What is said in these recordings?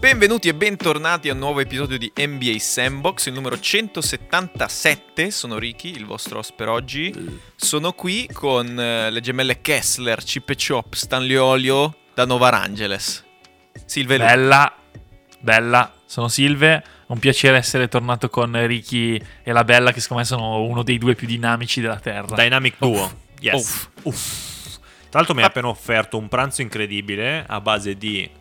Benvenuti e bentornati a un nuovo episodio di NBA Sandbox, il numero 177. Sono Ricky, il vostro host per oggi. Sono qui con eh, le gemelle Kessler, Chip e Chop, Stanley Olio da Nova Angeles. Silve Lu. Bella, bella, sono Silve. Un piacere essere tornato con Ricky e la Bella, che secondo me sono uno dei due più dinamici della Terra. Dynamic Duo. Uff. Yes. Uff. Uff. Tra l'altro mi ha appena offerto un pranzo incredibile a base di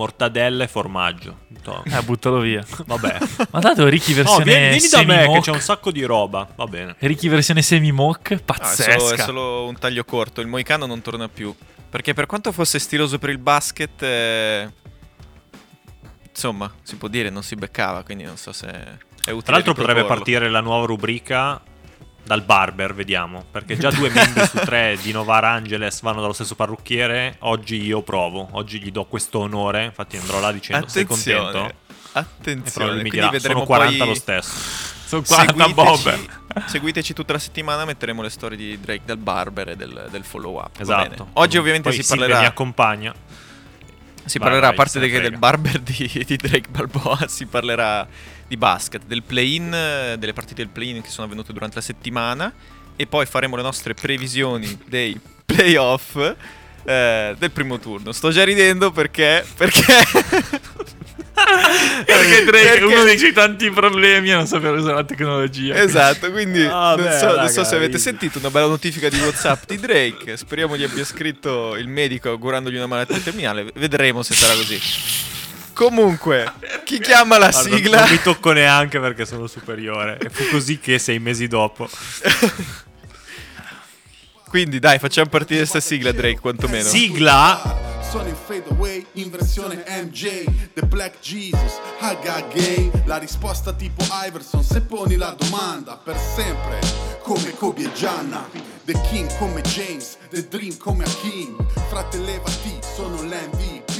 mortadella e formaggio. Eh, buttalo via. Vabbè. Ma tanto Ricky No, versione vieni, vieni da me che c'è un sacco di roba. Va bene. Ricky versione semi-mock, Ah, è, pazzesca. solo, è solo un taglio corto, il Moicano non torna più. Perché per quanto fosse stiloso per il basket, eh, insomma, si può dire, non si beccava, quindi non so se è utile Tra l'altro potrebbe partire la nuova rubrica dal barber, vediamo. Perché già due membri su tre di Novar Angeles vanno dallo stesso parrucchiere. Oggi io provo. Oggi gli do questo onore. Infatti andrò là dicendo sei Attenzione, contento. E Attenzione, mi dirà, sono 40 poi... lo stesso. Sono 40 bob. seguiteci tutta la settimana, metteremo le storie di Drake del Barber e del, del follow up. Esatto. Oggi ovviamente Poi si Silvia parlerà, mi accompagna. si Vai, parlerà vai, a parte del. Barber di, di Drake Balboa, si parlerà di basket, del play-in, delle partite del play-in che sono avvenute durante la settimana e poi faremo le nostre previsioni dei playoff eh, del primo turno. Sto già ridendo perché... perché... Perché Drake è uno dei suoi tanti problemi a non sapere usare la tecnologia. Esatto, quindi Ah, non, beh, so, non so se avete sentito una bella notifica di WhatsApp di Drake. Speriamo gli abbia scritto il medico augurandogli una malattia terminale. Vedremo se sarà così. Comunque, chi chiama la Guarda, sigla? Non mi tocco neanche perché sono superiore. E fu così che sei mesi dopo. Quindi dai, facciamo partire questa sigla Drake quantomeno. Sigla. Sono in fade away in versione MJ The Black Jesus, Haga Gay La risposta tipo Iverson se poni la domanda Per sempre come Kobe e Gianna The King come James, The Dream come Hakim Frate levati, sono l'MVP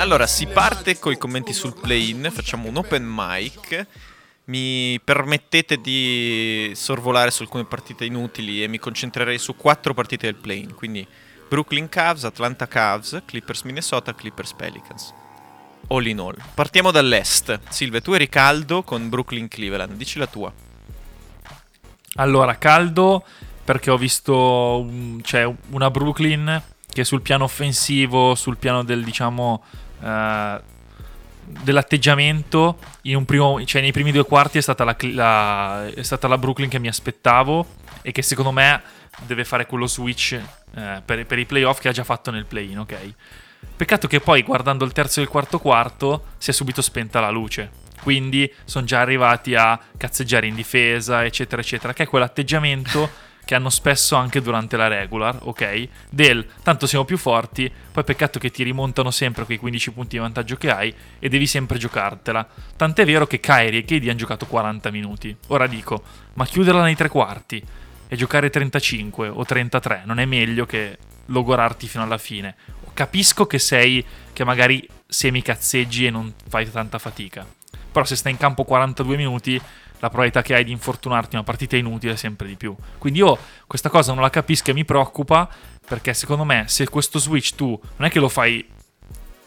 Allora, si parte coi commenti sul play-in, facciamo un open mic. Mi permettete di sorvolare su alcune partite inutili e mi concentrerei su quattro partite del play-in, quindi Brooklyn Cavs, Atlanta Cavs, Clippers Minnesota, Clippers Pelicans. All in all. Partiamo dall'est. Silve, tu eri caldo con Brooklyn Cleveland, dici la tua. Allora, caldo perché ho visto un- cioè, una Brooklyn che sul piano offensivo, sul piano del diciamo eh, dell'atteggiamento, primo, cioè nei primi due quarti è stata la, la- è stata la Brooklyn che mi aspettavo e che secondo me deve fare quello switch eh, per, per i playoff che ha già fatto nel play-in, ok? Peccato che poi guardando il terzo e il quarto quarto si è subito spenta la luce. Quindi sono già arrivati a cazzeggiare in difesa, eccetera, eccetera, che è quell'atteggiamento che hanno spesso anche durante la regular, ok? Del tanto siamo più forti, poi peccato che ti rimontano sempre quei 15 punti di vantaggio che hai e devi sempre giocartela. Tant'è vero che Kyrie e KD hanno giocato 40 minuti. Ora dico, ma chiuderla nei tre quarti e giocare 35 o 33 non è meglio che logorarti fino alla fine. Capisco che sei che magari semi cazzeggi e non fai tanta fatica. Però se stai in campo 42 minuti, la probabilità che hai di infortunarti in una partita inutile è sempre di più. Quindi io questa cosa non la capisco e mi preoccupa perché secondo me se questo switch tu non è che lo fai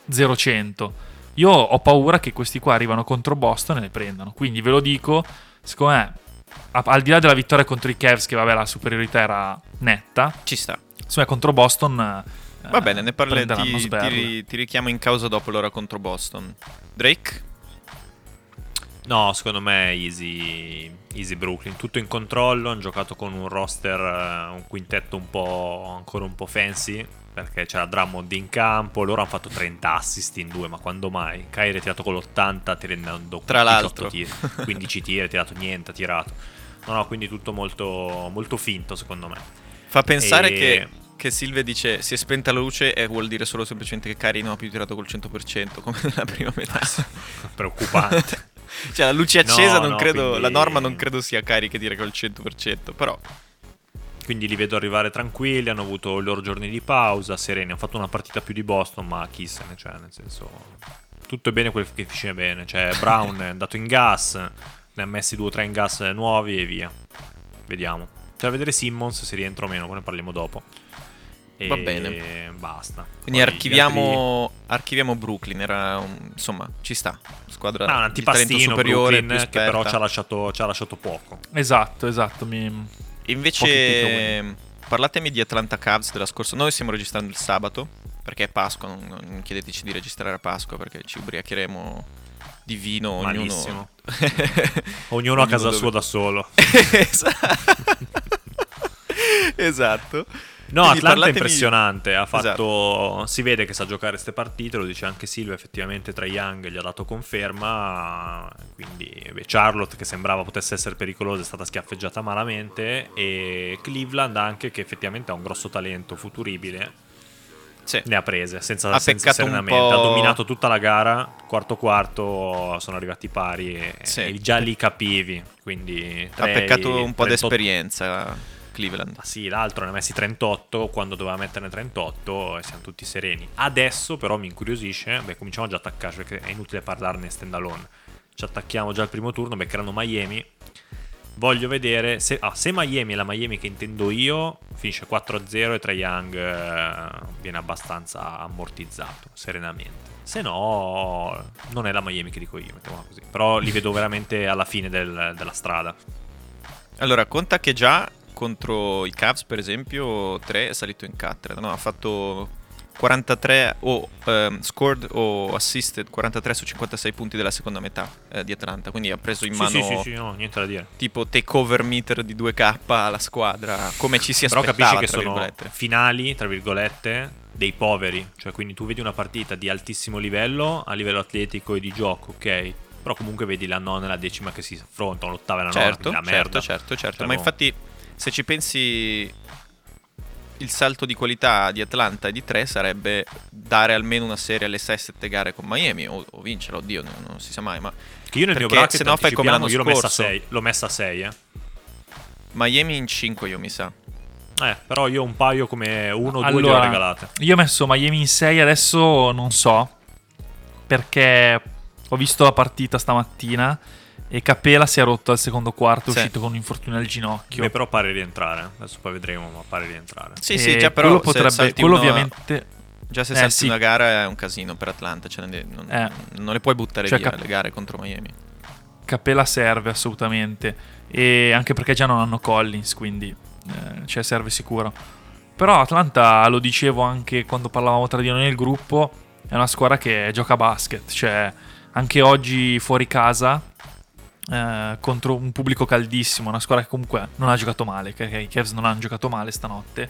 0-100, io ho paura che questi qua arrivano contro Boston e le prendano. Quindi ve lo dico, secondo me, al di là della vittoria contro i Cavs, che vabbè la superiorità era netta, Ci sta. secondo me contro Boston... eh, Va bene, ne parleremo. Ti, ti- ti richiamo in causa dopo l'ora contro Boston. Drake? No, secondo me easy, easy Brooklyn. Tutto in controllo. Hanno giocato con un roster, eh, un quintetto un po' ancora un po' fancy. Perché c'era Drummond in campo. Loro hanno fatto 30 assist in due. Ma quando mai? Kyrie ha tirato con l'80, tirando Tra 18 l'altro. tiri. 15 tiri, ha tirato niente, ha tirato. No, no, quindi tutto molto, molto finto secondo me. Fa pensare E- che, che Silvia dice si è spenta la luce e vuol dire solo semplicemente che Cari non ha più tirato col 100% come nella prima metà. Preoccupante. Cioè la luce accesa No, non no, credo, quindi- la norma non credo sia Cari che tira col 100%, però Quindi li vedo arrivare tranquilli, hanno avuto i loro giorni di pausa, sereni, hanno fatto una partita più di Boston, ma chi se ne c'è, nel senso... Tutto è bene quel che finisce bene, cioè Brown è andato in gas, ne ha messi due o tre in gas nuovi e via. Vediamo. C'è da vedere Simmons se rientra o meno, poi ne parliamo dopo. E Va bene. Basta. Quindi Poi gli archiviamo, archiviamo Brooklyn, era un- insomma, ci sta. Squadra Ah, un antipastino superiore, Brooklyn, che però ci ha lasciato, ci ha lasciato poco. Esatto, esatto. Mi... Invece, parlatemi di Atlanta Cavs della scorsa. Noi stiamo registrando il sabato perché è Pasqua. Non, non chiedeteci di registrare a Pasqua perché ci ubriacheremo di vino. Ognuno, Malissimo. Ognuno a casa dove- sua da solo. esatto. esatto. No, Quindi Atlanta è impressionante. Ha fatto. Esatto. Si vede che sa giocare queste partite. Lo dice anche Silva. Effettivamente, tra Young gli ha dato conferma. Quindi, beh, Charlotte, che sembrava potesse essere pericolosa, è stata schiaffeggiata malamente. E Cleveland, anche che effettivamente ha un grosso talento futuribile. Sì. Ne ha prese senza, Ha senza serenamente. Ha dominato tutta la gara. Quarto quarto sono arrivati pari. E, Sì. e già lì capivi. Quindi Ha tre- peccato un po' 38 d'esperienza Cleveland. ma sì, l'altro ne ha messi 38 quando doveva metterne 38 e siamo tutti sereni. Adesso però mi incuriosisce, beh cominciamo già a attaccarci perché è inutile parlarne stand alone. Ci attacchiamo già al primo turno, beccheranno Miami. Voglio vedere se, ah, se Miami è la Miami che intendo io, finisce 4-0 e Trae Young eh, viene abbastanza ammortizzato, serenamente. Se no, non è la Miami che dico io, mettiamola così. Però li vedo veramente alla fine del- della strada. Allora, conta che già contro i Cavs, per esempio, 3 è salito in cattedra. No, ha fatto 43 o ehm, scored o assisted 43 su 56 punti della seconda metà eh, di Atlanta. Quindi ha preso in mano sì, sì, sì, no, niente da dire. tipo takeover meter di 2K alla squadra, come ci si Però aspettava, capisci che sono finali, tra virgolette, dei poveri. Cioè, quindi tu vedi una partita di altissimo livello, a livello atletico e di gioco, ok. Però comunque vedi la nona e la decima che si affrontano, l'ottava e la nona, Certo, certo, certo, certo. Cioè, Ma no. infatti, se ci pensi, il salto di qualità di Atlanta e di 3 sarebbe dare almeno una serie alle 6-7 gare con Miami o, o vincerla, oddio, non, non si sa mai. Ma Che io nel mio Perché bracket se no fai come l'anno io l'ho messa a scorso. 6, l'ho messa a 6, eh. Miami in 5 io mi sa. Eh, però io un paio come uno o due Allora, le ho regalate. Io ho messo Miami in 6 adesso non so perché ho visto la partita stamattina e Capela si è rotto al secondo quarto, è Sì. uscito con un infortunio al ginocchio. Beh, però pare rientrare. Adesso poi vedremo, ma pare rientrare. Sì, E sì, già però quello potrebbe quello uno- ovviamente Già se Eh, salti sì. una gara è un casino per Atlanta, cioè non, non- Eh. non le puoi buttare Cioè, via cap- le gare contro Miami. Capela serve assolutamente e anche perché già non hanno Collins, quindi eh, cioè serve sicuro. Però Atlanta, lo dicevo anche quando parlavamo tra di noi nel gruppo, è una squadra che gioca a basket, cioè anche oggi fuori casa eh, contro un pubblico caldissimo, una squadra che comunque non ha giocato male, che, che i Cavs non hanno giocato male stanotte.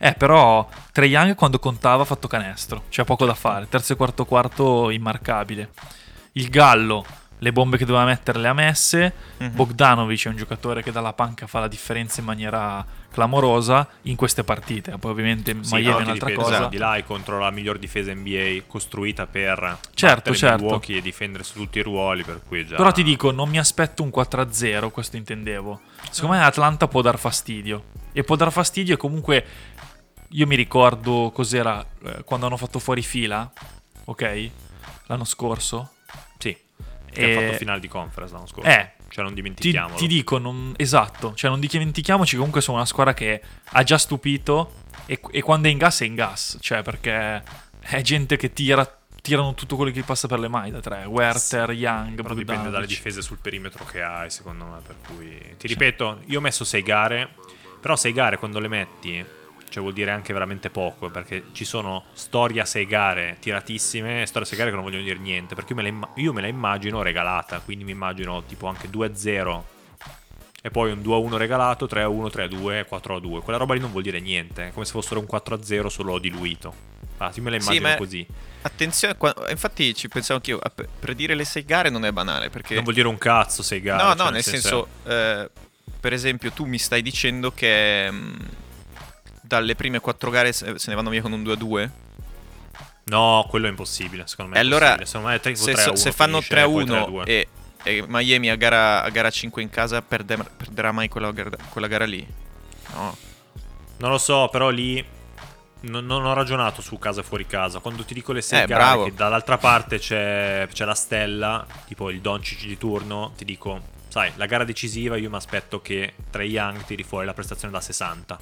Eh, però Trae Young quando contava ha fatto canestro, c'è poco da fare, terzo e quarto quarto immarcabile. Il Gallo, le bombe che doveva mettere le ha messe, Mhm. Bogdanovic è un giocatore che dalla panca fa la differenza in maniera clamorosa in queste partite. Poi ovviamente Sì, Miami però è un'altra ripeto, cosa. di là è contro la miglior difesa NBA costruita per Certo, certo. Milwaukee e difendere su tutti i ruoli, per cui già... Però ti dico, non mi aspetto un 4-0, questo intendevo. Secondo me Atlanta può dar fastidio. E può dar fastidio e comunque io mi ricordo cos'era eh, quando hanno fatto fuori fila, ok? L'anno scorso. Sì, che E- ha fatto finale di conference l'anno scorso. Eh, Cioè non Ti, dimentichiamolo. ti dico, non- esatto, cioè non dimentichiamoci comunque sono una squadra che ha già stupito e, e quando è in gas è in gas, cioè perché è gente che tira, tirano tutto quello che passa per le mani da tre, Werther, Young, Però dipende dalle difese sul perimetro che hai, secondo me. Per cui ti ripeto, io ho messo 6 gare. Però 6 gare quando le metti, cioè vuol dire anche veramente poco. Perché ci sono storie a 6 gare tiratissime storie a 6 gare che non vogliono dire niente. Perché io me la, imma- io me la immagino regalata. Quindi mi immagino tipo anche 2-0. E poi un 2-1 regalato, 3-1, 3-2, 4-2. Quella roba lì non vuol dire niente. È come se fossero un 4-0 solo diluito. Ah, io me la Sì, immagino ma- così. Attenzione, infatti ci pensavo anch'io, predire le 6 gare non è banale perché... Non vuol dire un cazzo 6 gare. no, cioè, no, nel senso, eh, per esempio, tu mi stai dicendo che mh, dalle prime 4 gare se ne vanno via con un 2-2? No, quello è impossibile. Secondo me E allora, me è 3 Se, 3 se fanno 3-1 e, e Miami a gara, a gara 5 in casa, perde- perderà mai quella, gara- quella gara lì? No. Non lo so, però lì non, non ho ragionato su casa e fuori casa. Quando ti dico le 6 Eh, gare, bravo. che dall'altra parte c'è, c'è la stella, tipo il Doncic di turno, ti dico, sai, la gara decisiva io mi aspetto che Trae Young tiri fuori la prestazione da 60.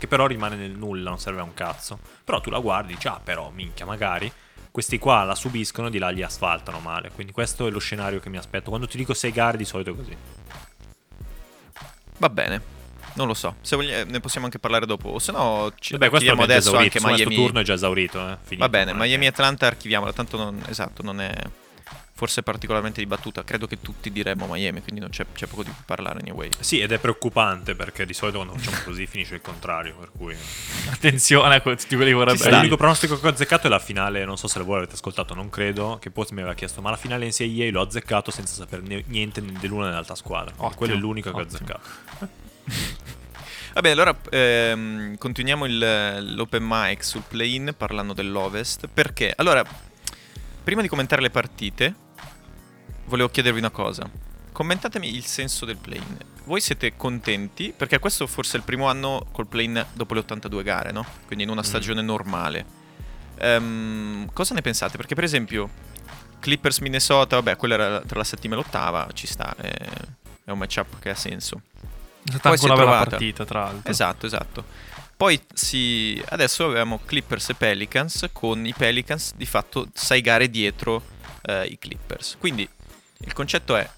Che però rimane nel nulla, non serve a un cazzo. Però tu la guardi, dici, ah, però, minchia, magari. questi qua la subiscono, di là li asfaltano male. Quindi questo è lo scenario che mi aspetto. Quando ti dico 6 gare, di solito è così. Va bene. Non lo so, se voglia- ne possiamo anche parlare dopo. O se no, ci Vabbè, questo già adesso esaurito. anche Insomma, Questo Miami. turno è già esaurito. Eh. Finito, Va bene, non è Miami che- Atlanta archiviamola, tanto non, esatto, non è forse particolarmente dibattuta. Credo che tutti diremmo Miami, quindi non c'è, c'è poco di cui parlare anyway. Sì, ed è preoccupante perché di solito quando facciamo così finisce il contrario. Per cui. Attenzione a tutti quelli che vorrebbero. Beh, l'unico pronostico che ho azzeccato è la finale. Non so se voi l'avete ascoltato, non credo. Che Poz mi aveva chiesto, ma la finale in NCAA l'ho azzeccato senza sapere niente né dell'una né dell'altra squadra. Ottimo, Quello è l'unico che ho ottimo. azzeccato. Va bene, allora ehm, continuiamo il- l'open mic sul play-in parlando dell'Ovest. Perché? Allora, prima di commentare le partite, volevo chiedervi una cosa. Commentatemi il senso del play-in. Voi siete contenti? Perché questo forse è il primo anno col play-in dopo le 82 gare, no? Quindi in una stagione normale. Ehm, cosa ne pensate? Perché per esempio Clippers Minnesota, vabbè, quella era tra la settima e l'ottava, ci sta, è, è un matchup che ha senso. È stata Poi anche una bella trovata. partita, tra l'altro. Esatto, esatto. Poi si... adesso avevamo Clippers e Pelicans con i Pelicans di fatto 6 gare dietro eh, i Clippers. Quindi il concetto è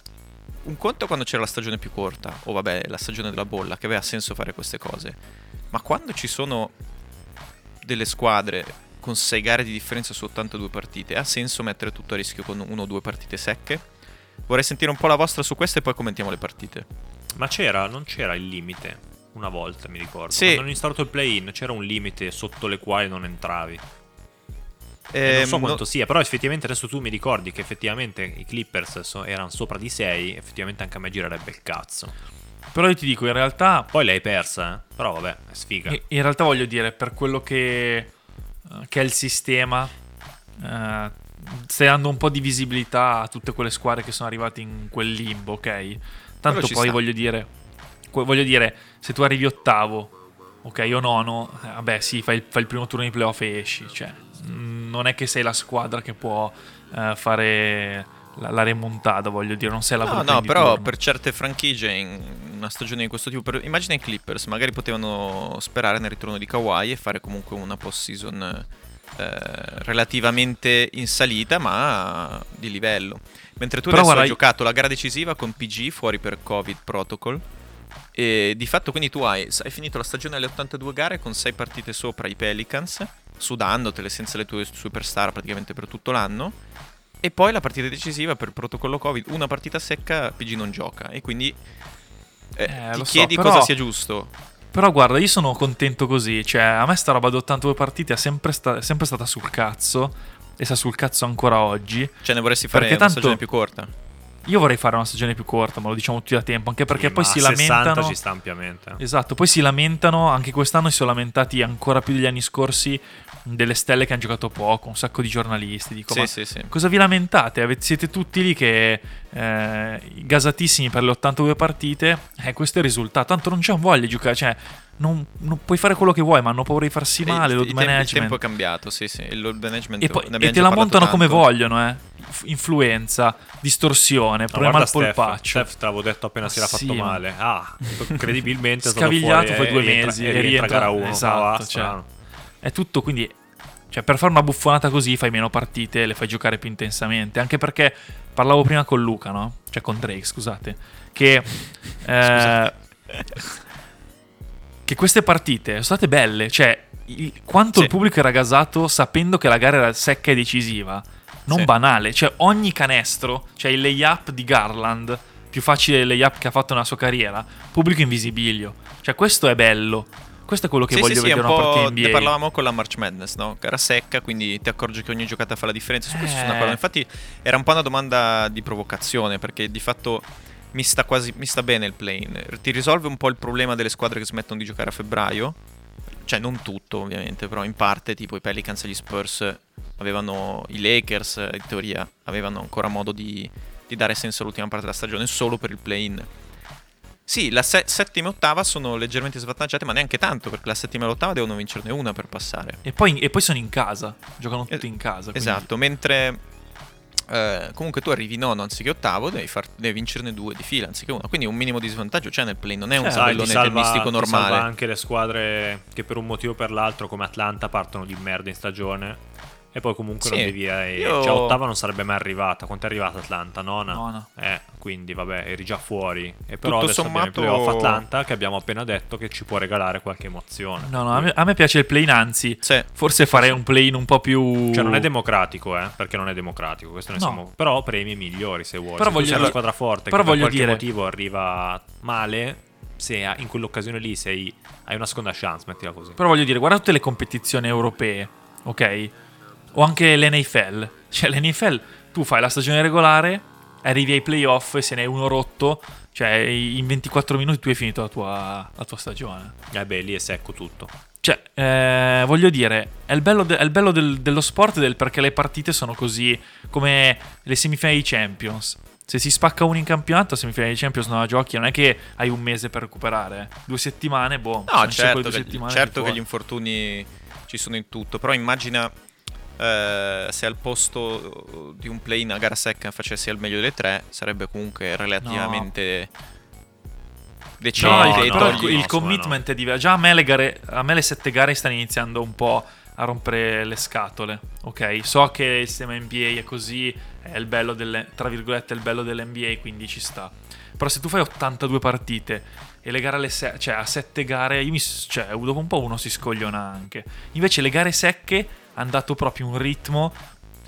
un conto quando c'era la stagione più corta, o vabbè la stagione della bolla, che aveva senso fare queste cose. Ma quando ci sono delle squadre con 6 gare di differenza su 82 partite, ha senso mettere tutto a rischio con una o due partite secche? Vorrei sentire un po' la vostra su queste e poi commentiamo le partite. Ma c'era, non c'era il limite. Una volta mi ricordo. Sì. Quando hanno instaurato il play-in c'era un limite sotto le quali non entravi. E non Ehm, so quanto no- sia, però effettivamente adesso tu mi ricordi che effettivamente i Clippers so- erano sopra di 6, effettivamente anche a me girerebbe il cazzo. Però io ti dico, in realtà, Poi l'hai persa, eh? però vabbè, è sfiga. in realtà voglio dire, per quello che, eh, che è il sistema, eh, stai dando un po' di visibilità a tutte quelle squadre che sono arrivate in quel limbo, ok? Tanto poi sta. voglio dire, voglio dire, se tu arrivi ottavo, ok, o nono, eh, vabbè sì, fai il, fai il primo turno di playoff e esci, cioè, non è che sei la squadra che può eh, fare la, la remontata, voglio dire, non sei la No, no, però turno. per certe franchigie in una stagione di questo tipo, per- immagina i Clippers, magari potevano sperare nel ritorno di Kawhi e fare comunque una post-season eh, relativamente in salita, ma di livello. Mentre tu Però adesso guarda, hai giocato la gara decisiva con PG fuori per Covid protocol. E di fatto quindi tu hai, hai finito la stagione alle 82 gare con 6 partite sopra i Pelicans, sudandotele senza le tue superstar praticamente per tutto l'anno. E poi la partita decisiva per protocollo Covid, una partita secca, PG non gioca. E quindi eh, Eh, ti lo so, chiedi però- cosa sia giusto. Però guarda, io sono contento così. Cioè, a me sta roba di 82 partite è sempre, sta- è sempre stata sul cazzo. E sta sul cazzo ancora oggi. Cioè, ne vorresti fare Perché una tanto- stagione più corta. Io vorrei fare una stagione più corta, ma lo diciamo tutti da tempo. Anche perché Sì, poi ma si a 60 lamentano. ci sta ampiamente. Esatto, poi si lamentano. Anche quest'anno si sono lamentati ancora più degli anni scorsi. Delle stelle che hanno giocato poco. Un sacco di giornalisti. Dico, Sì, ma sì, sì. cosa vi lamentate? Siete tutti lì che eh, gasatissimi per le 82 partite. Eh, questo è il risultato. Tanto non c'è voglia di giocare. Cioè, non, non puoi fare quello che vuoi, ma hanno paura di farsi male. il, Load il tempo- il management. tempo è cambiato, sì, sì. Il load management E, poi, e te la montano come tanto. vogliono, eh. Influenza, distorsione, problema al Steph, polpaccio. Steph te l'avevo detto appena si era Sì, fatto ma- male. Ah, stato Scavigliato fuori poi due e rientra- mesi e e rientra rientra- gara 1. esatto, cioè. È tutto quindi. Cioè, per fare una buffonata così fai meno partite e le fai giocare più intensamente. Anche perché parlavo prima con Luca, no? Cioè con Drake, scusate. Che. eh, che queste partite sono state belle. Cioè, il- quanto Sì. il pubblico era gasato sapendo che la gara era secca e decisiva. Non Sì. banale. Cioè, ogni canestro, cioè il layup di Garland, più facile layup che ha fatto nella sua carriera, pubblico invisibilio. Cioè, questo è bello. Questo è quello che Sì, voglio sì, sì, vedere un una po' ne parlavamo con la March Madness, no? Gara secca, quindi ti accorgi che ogni giocata fa la differenza. Su questo sono Eh. d'accordo. Infatti era un po' una domanda di provocazione, perché di fatto mi sta quasi mi sta bene il plane. Ti risolve un po' il problema delle squadre che smettono di giocare a febbraio. Cioè, non tutto, ovviamente, però in parte, tipo i Pelicans e gli Spurs avevano i Lakers, in teoria, avevano ancora modo di, di dare senso all'ultima parte della stagione solo per il play-in. Sì, la se- settima e ottava sono leggermente svantaggiate, ma neanche tanto, perché la settima e l'ottava devono vincerne una per passare. E poi, e poi sono in casa, giocano tutti Eh, in casa. quindi- Esatto, mentre eh, comunque tu arrivi nono anziché ottavo, devi, far- devi vincerne due di fila anziché una. Quindi un minimo di svantaggio c'è nel play, non è un Sai, ti tabellone salva, tennistico ti normale. salva anche le squadre che per un motivo o per l'altro come Atlanta partono di merda in stagione E poi comunque Sì, non devi. Eh, io- Cioè, ottava non sarebbe mai arrivata. Quanto è arrivata Atlanta? Nona? Nona. Eh, quindi vabbè, eri già fuori. E però Tutto adesso abbiamo il sommato- playoff Atlanta che abbiamo appena detto che ci può regalare qualche emozione. No, no, a me, a me piace il play-in, anzi, Sì. forse farei un play-in un po' più... Cioè, non è democratico, eh? Perché non è democratico. Questo ne No. siamo. Però premi migliori se vuoi. Però se voglio sei una dire- squadra forte però che per voglio qualche dire- motivo arriva male. Se in quell'occasione lì sei, hai una seconda chance, mettila così. Però voglio dire, guarda tutte le competizioni europee, ok? O anche l'NFL. Cioè, l'NFL, tu fai la stagione regolare, arrivi ai playoff e se ne hai uno rotto, cioè in 24 minuti tu hai finito la tua, la tua stagione. Eh beh, lì è secco tutto. Cioè, eh, voglio dire, è il bello, de- è il bello del- dello sport del perché le partite sono così come le semifinali di Champions. Se si spacca uno in campionato, semifinali di Champions non la giochi, non è che hai un mese per recuperare. Due settimane, boh. No, certo, che, settimane certo che gli infortuni ci sono in tutto, però immagina eh, se al posto di un play-in a gara secca facessi al meglio delle tre, sarebbe comunque relativamente decente. No, No, il, no, il- no, il no, commitment è diverso. Già a me, le gare, a me le sette gare stanno iniziando un po' a rompere le scatole. Ok, so che il sistema NBA è così, è il bello delle, tra virgolette, il bello dell'NBA, quindi ci sta. Però se tu fai 82 partite e le gare alle se- cioè a 7 gare, io mi, cioè, dopo un po' uno si scogliona anche. Invece le gare secche hanno dato proprio un ritmo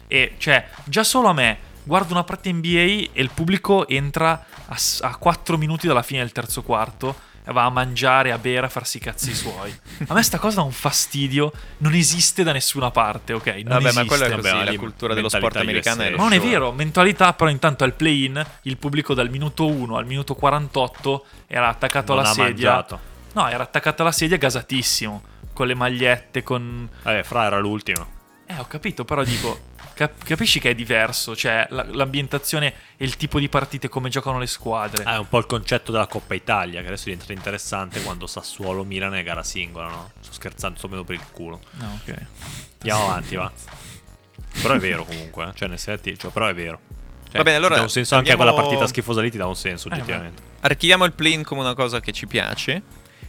e cioè già solo a me guardo una partita NBA e il pubblico entra a, a 4 minuti dalla fine del terzo quarto e va a mangiare, a bere, a farsi i cazzi suoi. A me sta cosa dà un fastidio, non esiste da nessuna parte, ok? Non Vabbè, ma esiste. quello è Vabbè, così, ma la cultura dello sport americano è. Ma non è vero, mentalità, però intanto al play-in il pubblico dal minuto 1 al minuto 48 era attaccato Non alla ha sedia. mangiato. No, era attaccato alla sedia gasatissimo, con le magliette, con... Vabbè, Fra era l'ultimo. Eh, ho capito, però dico, cap- capisci che è diverso, cioè la- l'ambientazione e il tipo di partite, come giocano le squadre. Ah, è un po' il concetto della Coppa Italia, che adesso diventa interessante quando Sassuolo Milan è gara singola, no? Sto scherzando, sto meno per il culo. No, ok. Andiamo avanti, va. Però è vero comunque, eh. cioè nel senso, cioè, però è vero. Cioè, Va bene, allora ti dà un senso anche a andiamo- quella partita schifosa lì ti dà un senso Eh, oggettivamente. Archiviamo il play-in come una cosa che ci piace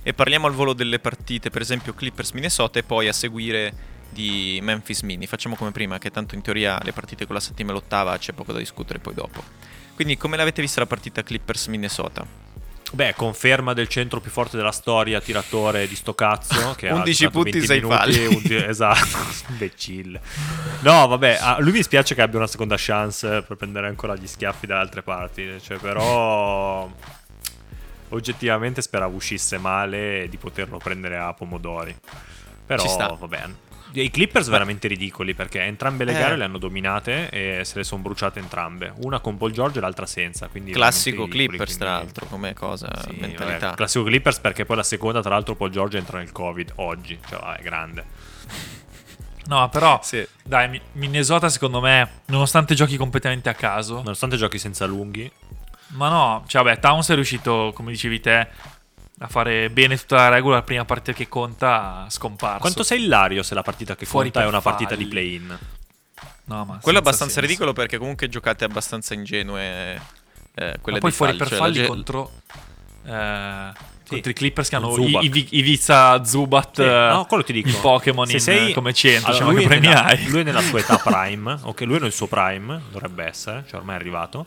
e parliamo al volo delle partite, per esempio Clippers Minnesota e poi a seguire di Memphis Mini. Facciamo come prima, che tanto in teoria le partite con la settima e l'ottava c'è poco da discutere poi dopo. Quindi come l'avete vista la partita Clippers Minnesota? Beh, conferma del centro più forte della storia, tiratore di sto cazzo. Che ha 11 giocato punti, 20 sei minuti, falli. 11 esatto, imbecille. No, vabbè, a lui mi spiace che abbia una seconda chance per prendere ancora gli schiaffi da altre parti. Cioè, però. Oggettivamente speravo uscisse male e di poterlo prendere a pomodori. Però, Ci sta. vabbè. I Clippers veramente ridicoli perché entrambe le Eh. gare le hanno dominate e se le sono bruciate entrambe. Una con Paul George e l'altra senza. Quindi Classico Clippers, tra l'altro, come cosa, sì, mentalità. vabbè, classico Clippers perché poi la seconda, tra l'altro, Paul George entra nel Covid oggi. Cioè, vabbè, grande. No, però, Sì. dai, Mi- Minnesota secondo me, nonostante giochi completamente a caso, Nonostante giochi senza lunghi, ma no, cioè vabbè, Towns è riuscito, come dicevi te, a fare bene tutta la regola, la prima partita che conta, scomparso. quanto sei ilario se la partita che Fuori conta è una partita falli. di play-in? No, ma Quello è abbastanza senso. ridicolo perché comunque giocate abbastanza ingenue eh, quelle Ma poi fuori falli, per cioè falli ge- contro, eh, Sì. contro i Clippers che hanno Zubac. i- Ivi- Ivica Zubat, Sì, no, quello ti dico. il Pokémon Se in- sei- come centro, Allora, ma lui, che è premi nella, lui è nella sua età prime, ok, lui è nel suo prime, dovrebbe essere, cioè ormai è arrivato.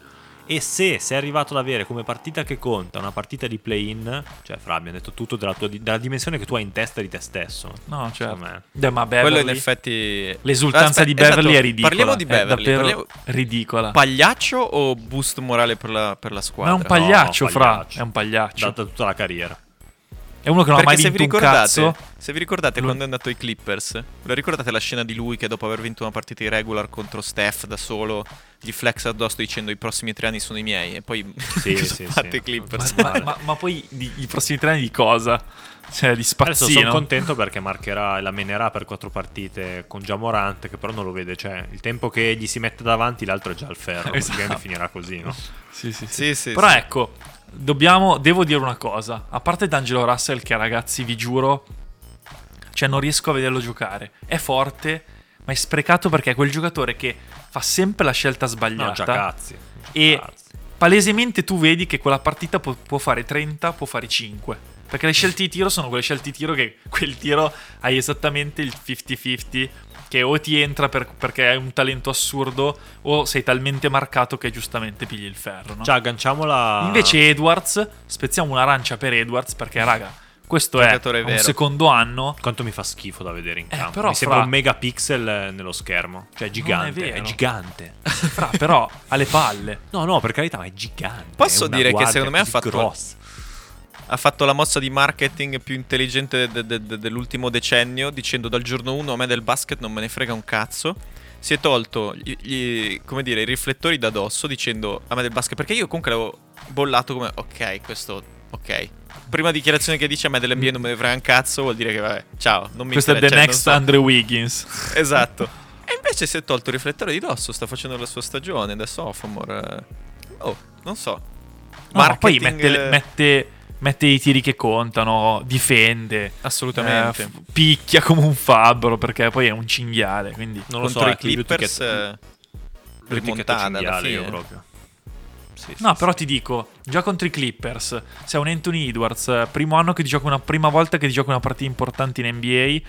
E se sei arrivato ad avere come partita che conta una partita di play-in, cioè Fra, abbiamo detto tutto della, tua, della dimensione che tu hai in testa di te stesso. No, certo. Secondo me. Beh, ma Quello Beverly, in effetti... l'esultanza Aspetta, di Beverly esatto, è ridicola. Parliamo di Beverly. È davvero parliamo- ridicola. Pagliaccio o boost morale per la, per la Ma squadra? è un pagliaccio, No, fra. pagliaccio. È un pagliaccio. Data tutta la carriera. È uno che non ha mai Perché se vi vinto un ricordate, cazzo. se vi ricordate Lui- quando è andato ai Clippers, lo ricordate la scena di lui che dopo aver vinto una partita di regular contro Steph da solo gli flex addosso dicendo i prossimi tre anni sono i miei e poi Sì, sì, fate sì. i Clippers? Ma, ma- ma- ma poi di- i prossimi tre anni di cosa? Cioè, di Adesso sono contento perché marcherà e la menerà per quattro partite con Jamorant, che però non lo vede. Cioè, il tempo che gli si mette davanti, l'altro è già al ferro. Esatto. Praticamente finirà così, no? Sì, sì, sì. Sì, sì, Però sì. ecco, dobbiamo, devo dire una cosa. A parte D'Angelo Russell, che ragazzi, vi giuro, cioè non riesco a vederlo giocare. È forte, ma è sprecato perché è quel giocatore che fa sempre la scelta No, già sbagliata. cazzi. E Cazzi. palesemente tu vedi che quella partita può, può fare 30, può fare 5. Perché le scelte di tiro sono quelle scelte di tiro che quel tiro hai esattamente il 50-50 che o ti entra per- perché hai un talento assurdo o sei talmente marcato che giustamente pigli il ferro. No? Cioè, agganciamola. Invece Edwards, spezziamo un'arancia per Edwards perché raga, questo è Giocatore un vero. secondo anno. Quanto mi fa schifo da vedere in Eh, campo. però mi sembra fra- un megapixel eh, nello schermo. Cioè, è gigante. vero. È, gigante. Fra, però ha le palle. No, no, per carità, ma è gigante. Posso È dire che secondo me ha fatto- grossa. Ha fatto la mossa di marketing più intelligente de- de- de- dell'ultimo decennio, dicendo dal giorno 1 a me del basket non me ne frega un cazzo. Si è tolto gli, gli- come dire, i riflettori da dosso dicendo a me del basket, perché io comunque l'avevo bollato come ok, questo ok. Prima dichiarazione che dice a me dell'NBA non me ne frega un cazzo, vuol dire che vabbè, ciao, non mi Questo è the next so- Andrew Wiggins. Esatto. E invece si è tolto il riflettore di dosso, sta facendo la sua stagione da sophomore. Oh, non so. No, ma poi mette, mette, mette i tiri che contano, difende. Assolutamente. eh, f- picchia come un fabbro perché poi è un cinghiale. Quindi Non lo so, contro i ti Clippers eh, rimontata alla cinghiale io fine. proprio. Sì, sì, No, sì. però ti dico, già contro i Clippers, sei un Anthony Edwards, eh, primo anno che ti gioca una prima volta che ti gioca una partita importante in NBA,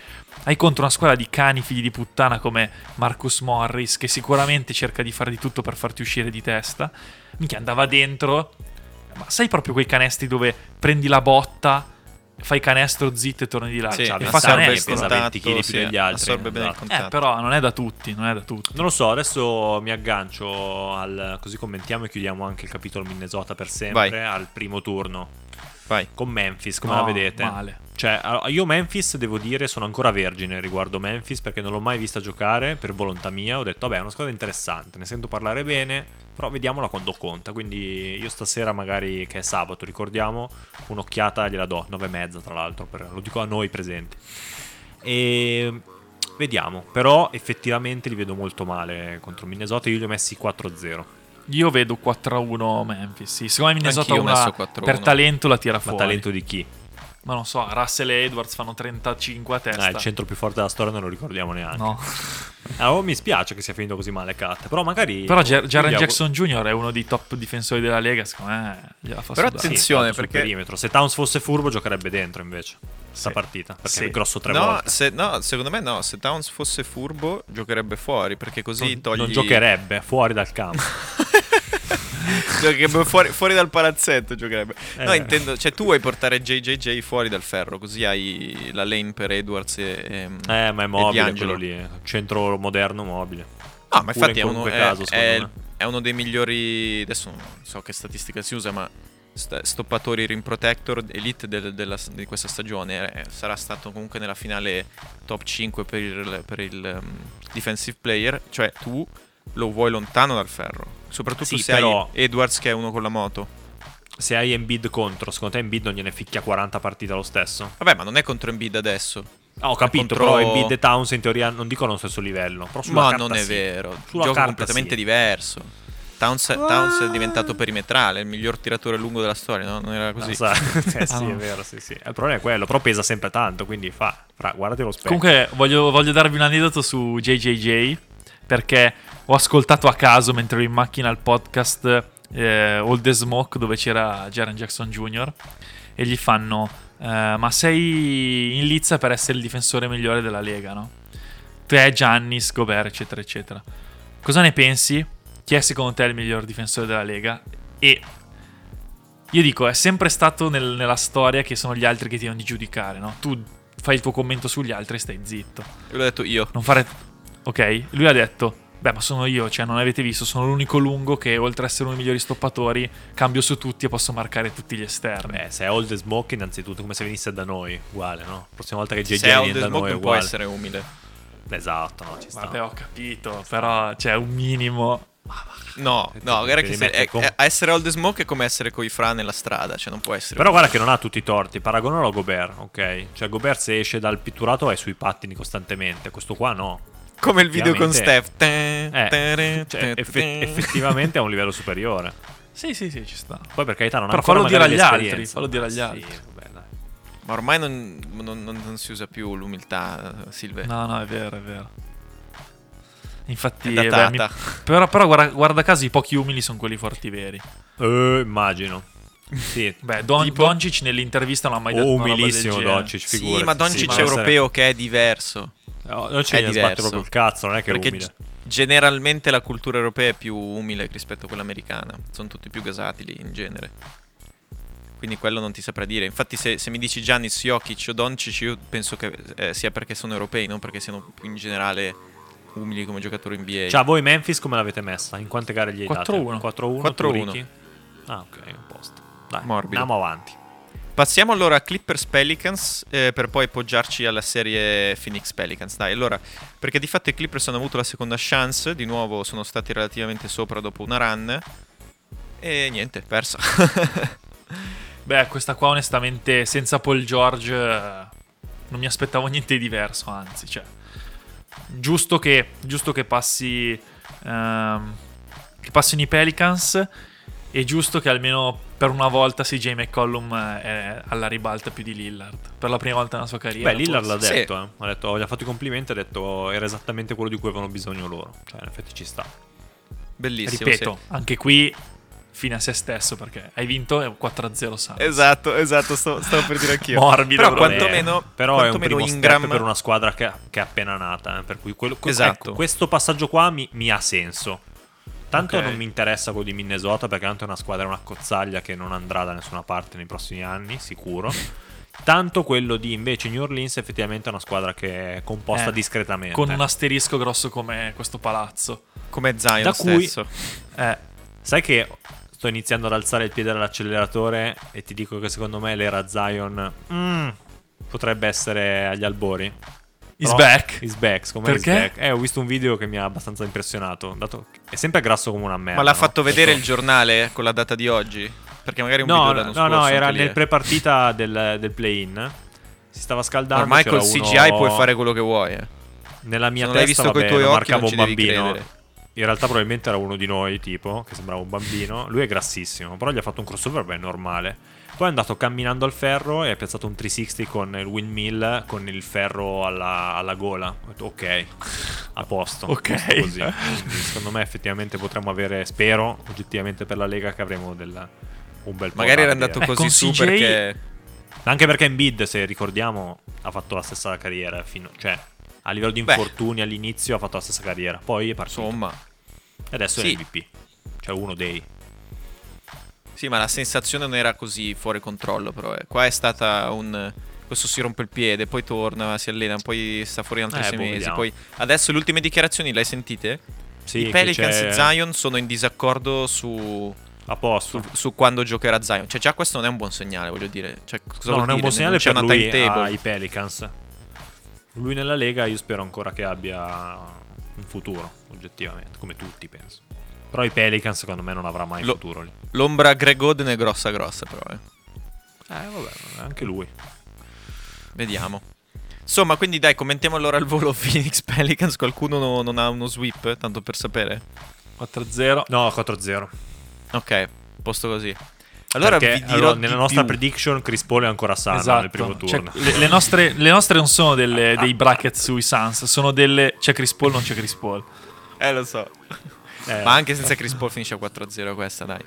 hai contro una squadra di cani figli di puttana come Marcus Morris che sicuramente cerca di fare di tutto per farti uscire di testa. Minchia, andava dentro, ma sai proprio quei canestri dove prendi la botta, fai canestro zitto e torni di là. Sì, Cioè, e fa canestro. pesa contatto, 20 chili più sì, degli altri, Assorbe bene il esatto. contatto. Eh, però non è da tutti, non è da tutti. Non lo so, adesso mi aggancio al. Così commentiamo e chiudiamo anche il capitolo Minnesota per sempre. Vai. Al primo turno. Vai. Con Memphis, come No, la vedete? Male. Cioè, io Memphis devo dire sono ancora vergine riguardo Memphis perché non l'ho mai vista giocare per volontà mia. Ho detto, vabbè, è una squadra interessante, ne sento parlare bene, però vediamola quando conta. Quindi io stasera magari, che è sabato, ricordiamo, un'occhiata gliela do, 9 e mezza tra l'altro, per- lo dico a noi presenti. E vediamo, però effettivamente li vedo molto male contro Minnesota, io li ho messi 4-0. Io vedo 4-1 Memphis. Sì. Secondo me Minnesota una, messo 4-1. per talento la tira Ma fuori. talento di chi? Ma non so, Russell e Edwards fanno 35 a testa. Ah, il centro più forte della storia non lo ricordiamo neanche. No. Ah, oh, mi spiace che sia finito così male Cat. Però magari. Però Jar- Jaren Jackson Jr. è uno dei top difensori della Lega, secondo me gliela fa Però sudare. Sì, attenzione, sul perché- perimetro. Se Towns fosse furbo, giocherebbe dentro invece. Sta Sì. partita. Perché Sì. è grosso tre no, volte. se- no, secondo me no. Se Towns fosse furbo, giocherebbe fuori. Perché così Non, togli. non giocherebbe fuori dal campo. Giocherebbe fuori, fuori dal palazzetto. Giocherebbe. No, Eh. intendo. Cioè, tu vuoi portare JJJ fuori dal ferro. Così hai la lane per Edwards e. e eh, ma è mobile quello lì. eh. Centro moderno mobile. No, ma infatti in è uno, è- caso, è- è uno dei migliori. Adesso non so che statistica si usa, ma stoppatori rim protector elite del- della- di questa stagione. Eh, sarà stato comunque nella finale top 5 per il, per il, um, defensive player. Cioè, tu lo vuoi lontano dal ferro. Soprattutto Sì, se però- hai Edwards che è uno con la moto. Se hai Embiid contro, secondo te Embiid non gliene ficchia 40 partite lo stesso? Vabbè, ma non è contro Embiid adesso. Ah, ho capito, Contro- però Embiid e Towns in teoria non dicono allo stesso livello. Però sulla Ma carta non è sì. vero. Sulla Gioco carta completamente sì. diverso. Towns, Towns è diventato perimetrale, il miglior tiratore lungo della storia, no? Non era così. Ah, sa- eh, sì, Ah, no. è vero, sì, sì. Il problema è quello, però pesa sempre tanto, quindi fa, fra, guardati lo specchio. Comunque, voglio, voglio darvi un aneddoto su JJJ. Perché ho ascoltato a caso mentre ero in macchina il podcast eh, All the Smoke dove c'era Jaren Jackson Jr. E gli fanno: eh, Ma sei in lizza per essere il difensore migliore della Lega, no? Te, Giannis, Gobert, eccetera, eccetera. Cosa ne pensi? Chi è secondo te il miglior difensore della Lega? E io dico, è sempre stato nel- nella storia che sono gli altri che ti devono di giudicare, no? Tu fai il tuo commento sugli altri e stai zitto. Io l'ho detto io. Non fare... Ok? Lui ha detto, beh ma sono io, cioè non avete visto, sono l'unico lungo che oltre ad essere uno dei migliori stoppatori, cambio su tutti e posso marcare tutti gli esterni. Beh, se è Old Smoke, innanzitutto, come se venisse da noi, uguale, no? Prossima volta che JJ viene da Smoke noi, non può uguale. essere umile. Esatto, no, ci sta. Vabbè, ho capito, però c'è un minimo... No, no, guarda che se- è- con- è- essere Old Smoke è come essere coi fra nella strada, cioè non può essere. Però guarda che non ha tutti i torti, paragonalo a Gobert, ok? Cioè Gobert se esce dal pitturato è sui pattini costantemente, questo qua no. Come il video con Steph. Te- Eh, cioè, effe- te- effettivamente è un livello superiore. Sì, sì, sì, ci sta. Poi per carità non ha Però ancora fallo dire agli altri, fallo dire agli Sì, altri. vabbè, dai. Ma ormai non, non- non- non si usa più l'umiltà, Silve. No, no, è vero, è vero. Infatti, È beh, datata. mi- però, però guarda, guarda caso i pochi umili sono quelli forti veri. Eh, immagino. Sì. Beh, Don, Tipo- Doncic nell'intervista non ha mai detto del umilissimo. Doncic, Sì, figurati. ma Doncic ma è deve europeo che è diverso. No, non È c'è ne sbatte diverso. proprio il cazzo, non è che è Perché umile. g- generalmente la cultura europea è più umile rispetto a quella americana. Sono tutti più gasati lì in genere. Quindi quello non ti saprà dire. Infatti, se, se mi dici Giannis, Jokic o Doncic, io penso che eh, sia perché sono europei, non perché siano in generale umili come giocatori NBA. Cioè, voi Memphis come l'avete messa? In quante gare gli hai date? 4-1. 4-1. 4-1. tu, Ricky? Ah, ok, un posto. Dai, Morbido. andiamo avanti. Passiamo allora a Clippers Pelicans eh, per poi poggiarci alla serie Phoenix Pelicans. Dai, allora, perché di fatto i Clippers hanno avuto la seconda chance, di nuovo sono stati relativamente sopra dopo una run e niente, persa. Beh, questa qua onestamente senza Paul George non mi aspettavo niente di diverso, anzi, cioè giusto che, giusto che passi ehm, che passino i Pelicans e giusto che almeno per una volta CJ McCollum eh, è alla ribalta più di Lillard per la prima volta nella sua carriera. Beh, Lillard l'ha forse. Sì. detto, eh. ha detto, gli ha fatto i complimenti, ha detto era esattamente quello di cui avevano bisogno loro. Cioè, in effetti ci sta. Bellissimo. Ripeto, anche qui fine a se stesso perché hai vinto e 4-0 Suns. sì. Esatto, esatto, sto- stavo per dire anch'io. Morbido, Però però. quantomeno, Però è un quantomeno primo Ingram step per una squadra che, che è appena nata. eh, Per cui quello- que- Esatto. ecco, questo passaggio qua mi, mi ha senso. Tanto Ok. non mi interessa quello di Minnesota perché tanto è una squadra, una cozzaglia che non andrà da nessuna parte nei prossimi anni, sicuro. Tanto quello di invece New Orleans effettivamente è una squadra che è composta Eh, discretamente. Con un asterisco grosso come questo palazzo. come Zion Da cui- stesso. Eh, Sai che sto iniziando ad alzare il piede dall'acceleratore e ti dico che secondo me l'era Zion mm, potrebbe essere agli albori. Is Però- back. Is back, secondo me Perché? back. Eh, ho visto un video che mi ha abbastanza impressionato. Dato è sempre grasso come una merda. Ma l'ha no? fatto vedere il Ecco. giornale con la data di oggi? Perché magari un No, video no, dell'anno no, no, era nel eh. pre-partita del, del play-in. Si stava scaldando. Ormai col uno- CGI puoi fare quello che vuoi. eh. Nella mia Se non l'hai testa visto coi vabbè, tuoi occhi, marcavo un bambino. credere. In realtà probabilmente era uno di noi, tipo, che sembrava un bambino. Lui è grassissimo, però gli ha fatto un crossover, beh, normale. Poi è andato camminando al ferro e ha piazzato un 360 con il windmill con il ferro alla, alla gola. Ho detto, ok, a posto. Ok. così. Secondo me effettivamente potremmo avere, spero, oggettivamente per la Lega che avremo del, un bel po' Magari era andato Eh, così su CJ perché... Anche perché Embiid, se ricordiamo, ha fatto la stessa carriera. Fino, cioè, a livello di Beh. infortuni all'inizio ha fatto la stessa carriera. Poi è partito. Insomma... E adesso sì. è MVP. Cioè uno dei. Sì, ma la sensazione non era così fuori controllo, però. eh. Qua è stata un... Questo si rompe il piede, poi torna, si allena, poi sta fuori altri Eh, sei boh, mesi. Poi adesso le ultime dichiarazioni le hai sentite? Sì, I Pelicans e Zion sono in disaccordo su, A posto. su, su quando giocherà Zion. Cioè, già questo non è un buon segnale, voglio dire. Cioè, No, non è un dire? buon segnale c'è per una lui ai Pelicans. Lui nella Lega io spero ancora che abbia un futuro, oggettivamente, come tutti penso. Però i Pelicans secondo me non avrà mai Lo- futuro lì. L'ombra Greg Oden è grossa grossa, però. Eh. Eh vabbè, anche lui. Vediamo. Insomma, quindi dai, commentiamo allora al volo Phoenix Pelicans. Qualcuno no- non ha uno sweep, tanto per sapere? 4-0. No, 4-0. Ok, posto così. Allora Perché, vi dirò allora, di nella nostra più. prediction Chris Paul è ancora sano Esatto. nel primo Cioè, turno. le, le nostre, le nostre non sono delle- dei bracket sui Suns, sono delle. C'è Chris Paul, non c'è Chris Paul. Eh, lo so. Eh, Ma anche senza Chris Paul finisce a 4-0 questa, dai.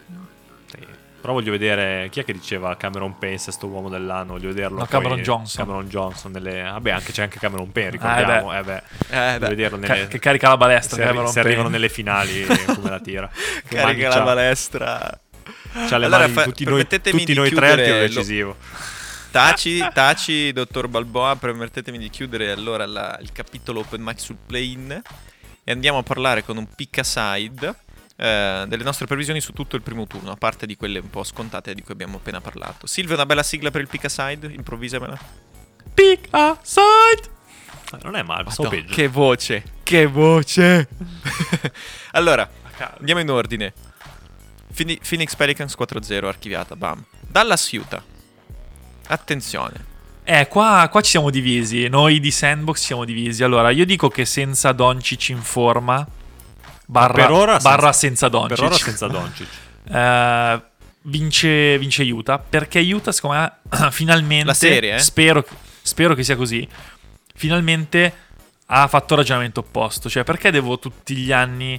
Però voglio vedere chi è che diceva Cameron Payne sesto uomo dell'anno, voglio vederlo. No, Cameron Johnson. Cameron Johnson nelle... Vabbè, anche c'è anche Cameron Payne, ricordiamo. Eh, beh. Eh, Voglio beh. vederlo Ca- nelle... che carica la balestra. se, arri- se arrivano nelle finali come la tira. Che mani Carica la c'ha. balestra. C'ha le Allora, mani fa- tutti noi, permettetemi tutti di noi tre al tiro lo- decisivo. Taci, taci, dottor Balboa, permettetemi di chiudere allora la- il capitolo Open Mic sul play-in e andiamo a parlare con un pick aside eh, delle nostre previsioni su tutto il primo turno, a parte di quelle un po' scontate di cui abbiamo appena parlato. Silvia, una bella sigla per il pick aside? Improvvisamela. Pick aside. Non è male, Madonna, peggio. Che voce, che voce. allora, andiamo in ordine. Phoenix Pelicans 4-0, archiviata, bam. Dallas Utah. Attenzione. Eh, qua, qua ci siamo divisi. Noi di Sandbox siamo divisi. Allora, io dico che senza Doncic in forma. Barra, Per ora barra senza- senza Doncic. Per ora senza Doncic. Eh, vince, vince Utah. Perché Utah, secondo me, finalmente. La serie, eh? Spero, spero che sia così. Finalmente ha fatto il ragionamento opposto. Cioè, perché devo tutti gli anni.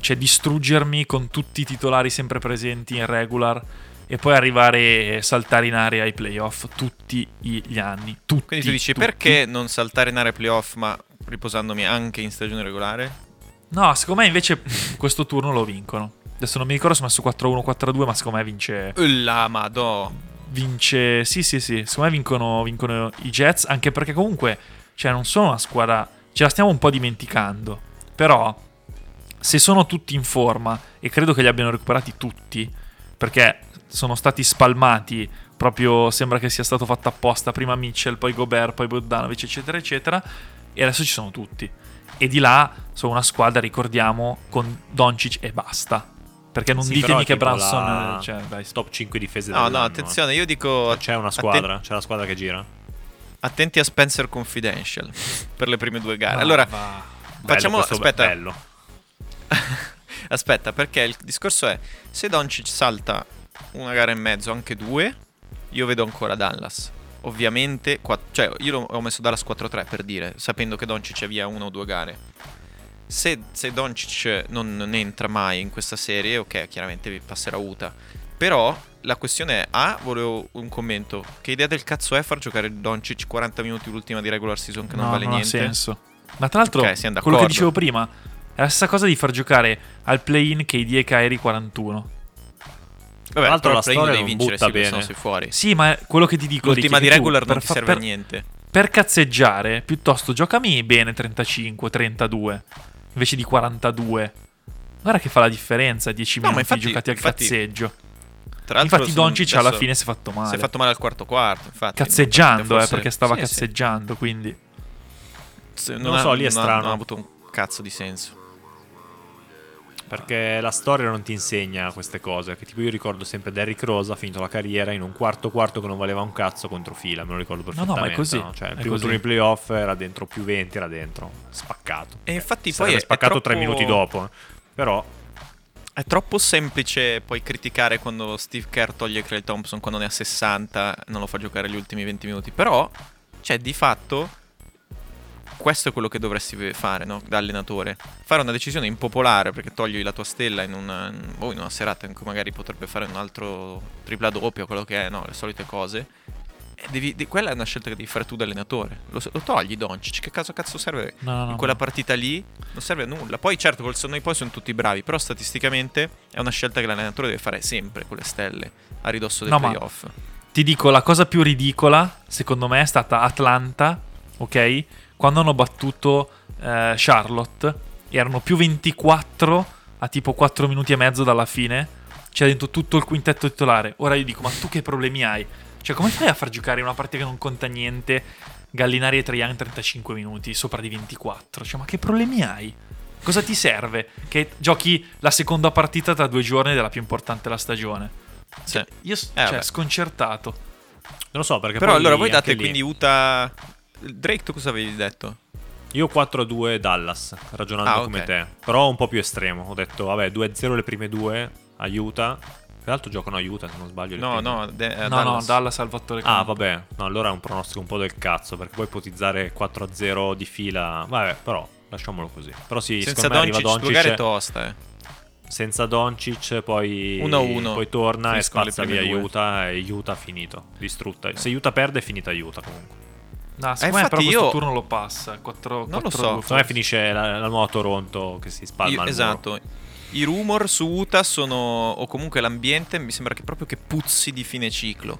Cioè, distruggermi con tutti i titolari sempre presenti in regular. E poi arrivare e saltare in area ai playoff tutti gli anni. Tutti, Quindi tu dici tutti. perché non saltare in area playoff, ma riposandomi anche in stagione regolare. No, secondo me invece questo turno lo vincono. Adesso non mi ricordo se ho messo 4-1, 4-2, ma secondo me vince... La madò. Vince... Sì, sì, sì. Secondo me vincono, vincono i Jets, anche perché comunque, cioè, non sono una squadra... Ce la stiamo un po' dimenticando. Però, se sono tutti in forma, e credo che li abbiano recuperati tutti, perché sono stati spalmati, proprio sembra che sia stato fatto apposta, prima Mitchell, poi Gobert, poi Bogdanovic, eccetera, eccetera, e adesso ci sono tutti. E di là sono una squadra, ricordiamo, con Doncic e basta. Perché non Sì, ditemi che Branson... la Cioè, dai, Top 5 difese No, no, attenzione, io dico... eh. C'è una atten- squadra, c'è la squadra che gira. attenti a Spencer Confidential per le prime due gare. va, allora, va. Bello, facciamo... questo Aspetta, bello. aspetta, perché il discorso è, se Doncic salta una gara e mezzo, anche due, io vedo ancora Dallas. Ovviamente, qua- cioè io ho messo Dallas 4-3 per dire, sapendo che Doncic è via una o due gare. Se, se Doncic non, non entra mai in questa serie, ok, chiaramente vi passerà Uta. Però la questione è, A, volevo un commento, che idea del cazzo è far giocare Doncic 40 minuti l'ultima di regular season che non No, vale non ha niente? senso. Ma tra l'altro, Ok, siamo quello che dicevo prima, è la stessa cosa di far giocare al play-in KD e Kyrie 41. Vabbè, Tra l'altro la storia devi non vincere, butta sì, se bene. sei fuori. Sì, ma quello che ti dico L'ultima di che tu, regular non per ti fa- serve a per- niente. per cazzeggiare, piuttosto giocami bene 35, 32 invece di 42. Guarda che fa la differenza 10 No, minuti infatti- giocati al infatti- cazzeggio. Tra l'altro Infatti Doncic alla fine si è fatto male. Si è fatto male al quarto quarto, infatti. cazzeggiando, eh, Forse- perché stava sì, sì. cazzeggiando, quindi Sì, Non ha- so, lì è non ha- strano. Non ha avuto un cazzo di senso. Perché la storia non ti insegna queste cose. Che tipo io ricordo sempre Derrick Rose ha finito la carriera in un quarto quarto che non valeva un cazzo contro fila, me lo ricordo no, perfettamente. ma è così, Cioè, il primo turno di playoff era dentro più 20, era dentro, spaccato. E infatti poi Sarebbe è, spaccato è tre troppo- minuti dopo. eh. Però È troppo semplice poi criticare quando Steve Kerr toglie Clay Thompson quando ne ha 60, non lo fa giocare gli ultimi 20 minuti. Però, cioè, di fatto, questo è quello che dovresti fare, no? Da allenatore. Fare una decisione impopolare perché togli la tua stella in una, o in una serata in cui magari potrebbe fare un altro tripla doppio, quello che è, no? Le solite cose. Devi- de- quella è una scelta che devi fare tu da allenatore. Lo, lo togli Doncic, che caso cazzo serve no, no, in quella partita lì non serve a nulla. Poi, certo, col di poi sono tutti bravi, però statisticamente è una scelta che l'allenatore deve fare sempre con le stelle a ridosso dei playoff. Ti dico, la cosa più ridicola, secondo me, è stata Atlanta, ok? Quando hanno battuto eh, Charlotte, erano più 24 a tipo 4 minuti e mezzo dalla fine. C'è dentro tutto il quintetto titolare. Ora io dico, ma tu che problemi hai? Cioè, come fai a far giocare una partita che non conta niente Gallinari e Trajan 35 minuti sopra di 24? Cioè, ma che problemi hai? Cosa ti serve? Che giochi la seconda partita tra due giorni della più importante della stagione. Sì. Io, Eh, cioè, vabbè. sconcertato. non lo so perché Però poi allora voi anche date lì- quindi Utah. Drake, tu cosa avevi detto? Io 4-2 Dallas, ragionando Ah, come te. Però un po' più estremo. Ho detto, vabbè, 2-0 le prime due, aiuta. Tra l'altro giocano aiuta, se non sbaglio. le No, no, de- eh, No, no, Dallas. Dallas ha il fattore Ah, vabbè. No, allora è un pronostico un po' del cazzo, perché puoi ipotizzare 4-0 di fila. Vabbè, però lasciamolo così. Però sì, Senza secondo me arriva Doncic, due Doncic. tosta, eh. Senza Doncic, poi, 1-1. poi torna e Finiscono le spazza via due. Utah e Utah finito, distrutta. Se Utah perde è finita Utah comunque. No, secondo me Eh, infatti però questo io- turno lo passa. 4, Non lo so. Secondo me finisce la, la nuova Toronto che si spalma Io- esatto. I rumor su Utah sono. o comunque l'ambiente mi sembra che proprio che puzzi di fine ciclo.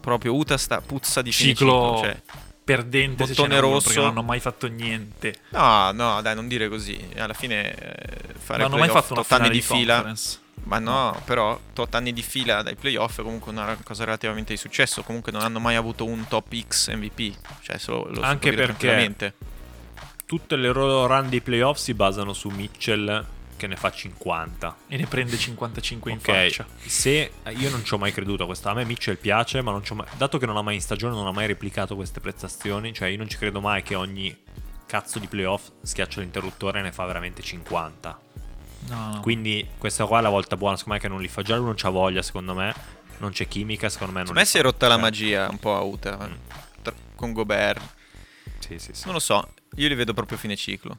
Proprio Utah sta puzza di fine Ciclo ciclo. Cioè, perdente se ce bottone uno, rosso. perché non hanno mai fatto niente. no, no, dai, non dire così. Alla fine eh, fare Non hanno mai fatto una tot anni finale di fila. conference. Ma no, però tot anni di fila dai playoff è comunque una cosa relativamente di successo. Comunque non hanno mai avuto un top X MVP. Cioè, solo, lo Anche perché-. Tutte le loro run di playoff si basano su Mitchell che ne fa 50. E ne prende 55 in Ok, faccia. se io non ci ho mai creduto a questa, a me Mitchell piace, ma non ci ho mai, dato che non ha mai in stagione, non ha mai replicato queste prestazioni, cioè io non ci credo mai che ogni cazzo di playoff schiaccia l'interruttore e ne fa veramente 50. No, no. Quindi questa qua è la volta buona, secondo me che non li fa già lui non c'ha voglia, secondo me, non c'è chimica, secondo me non Secondo me si è rotta la Cioè, magia un po' a Utah. Mm. Tra- Con Gobert. Sì, sì, sì. Non lo so, io li vedo proprio fine ciclo.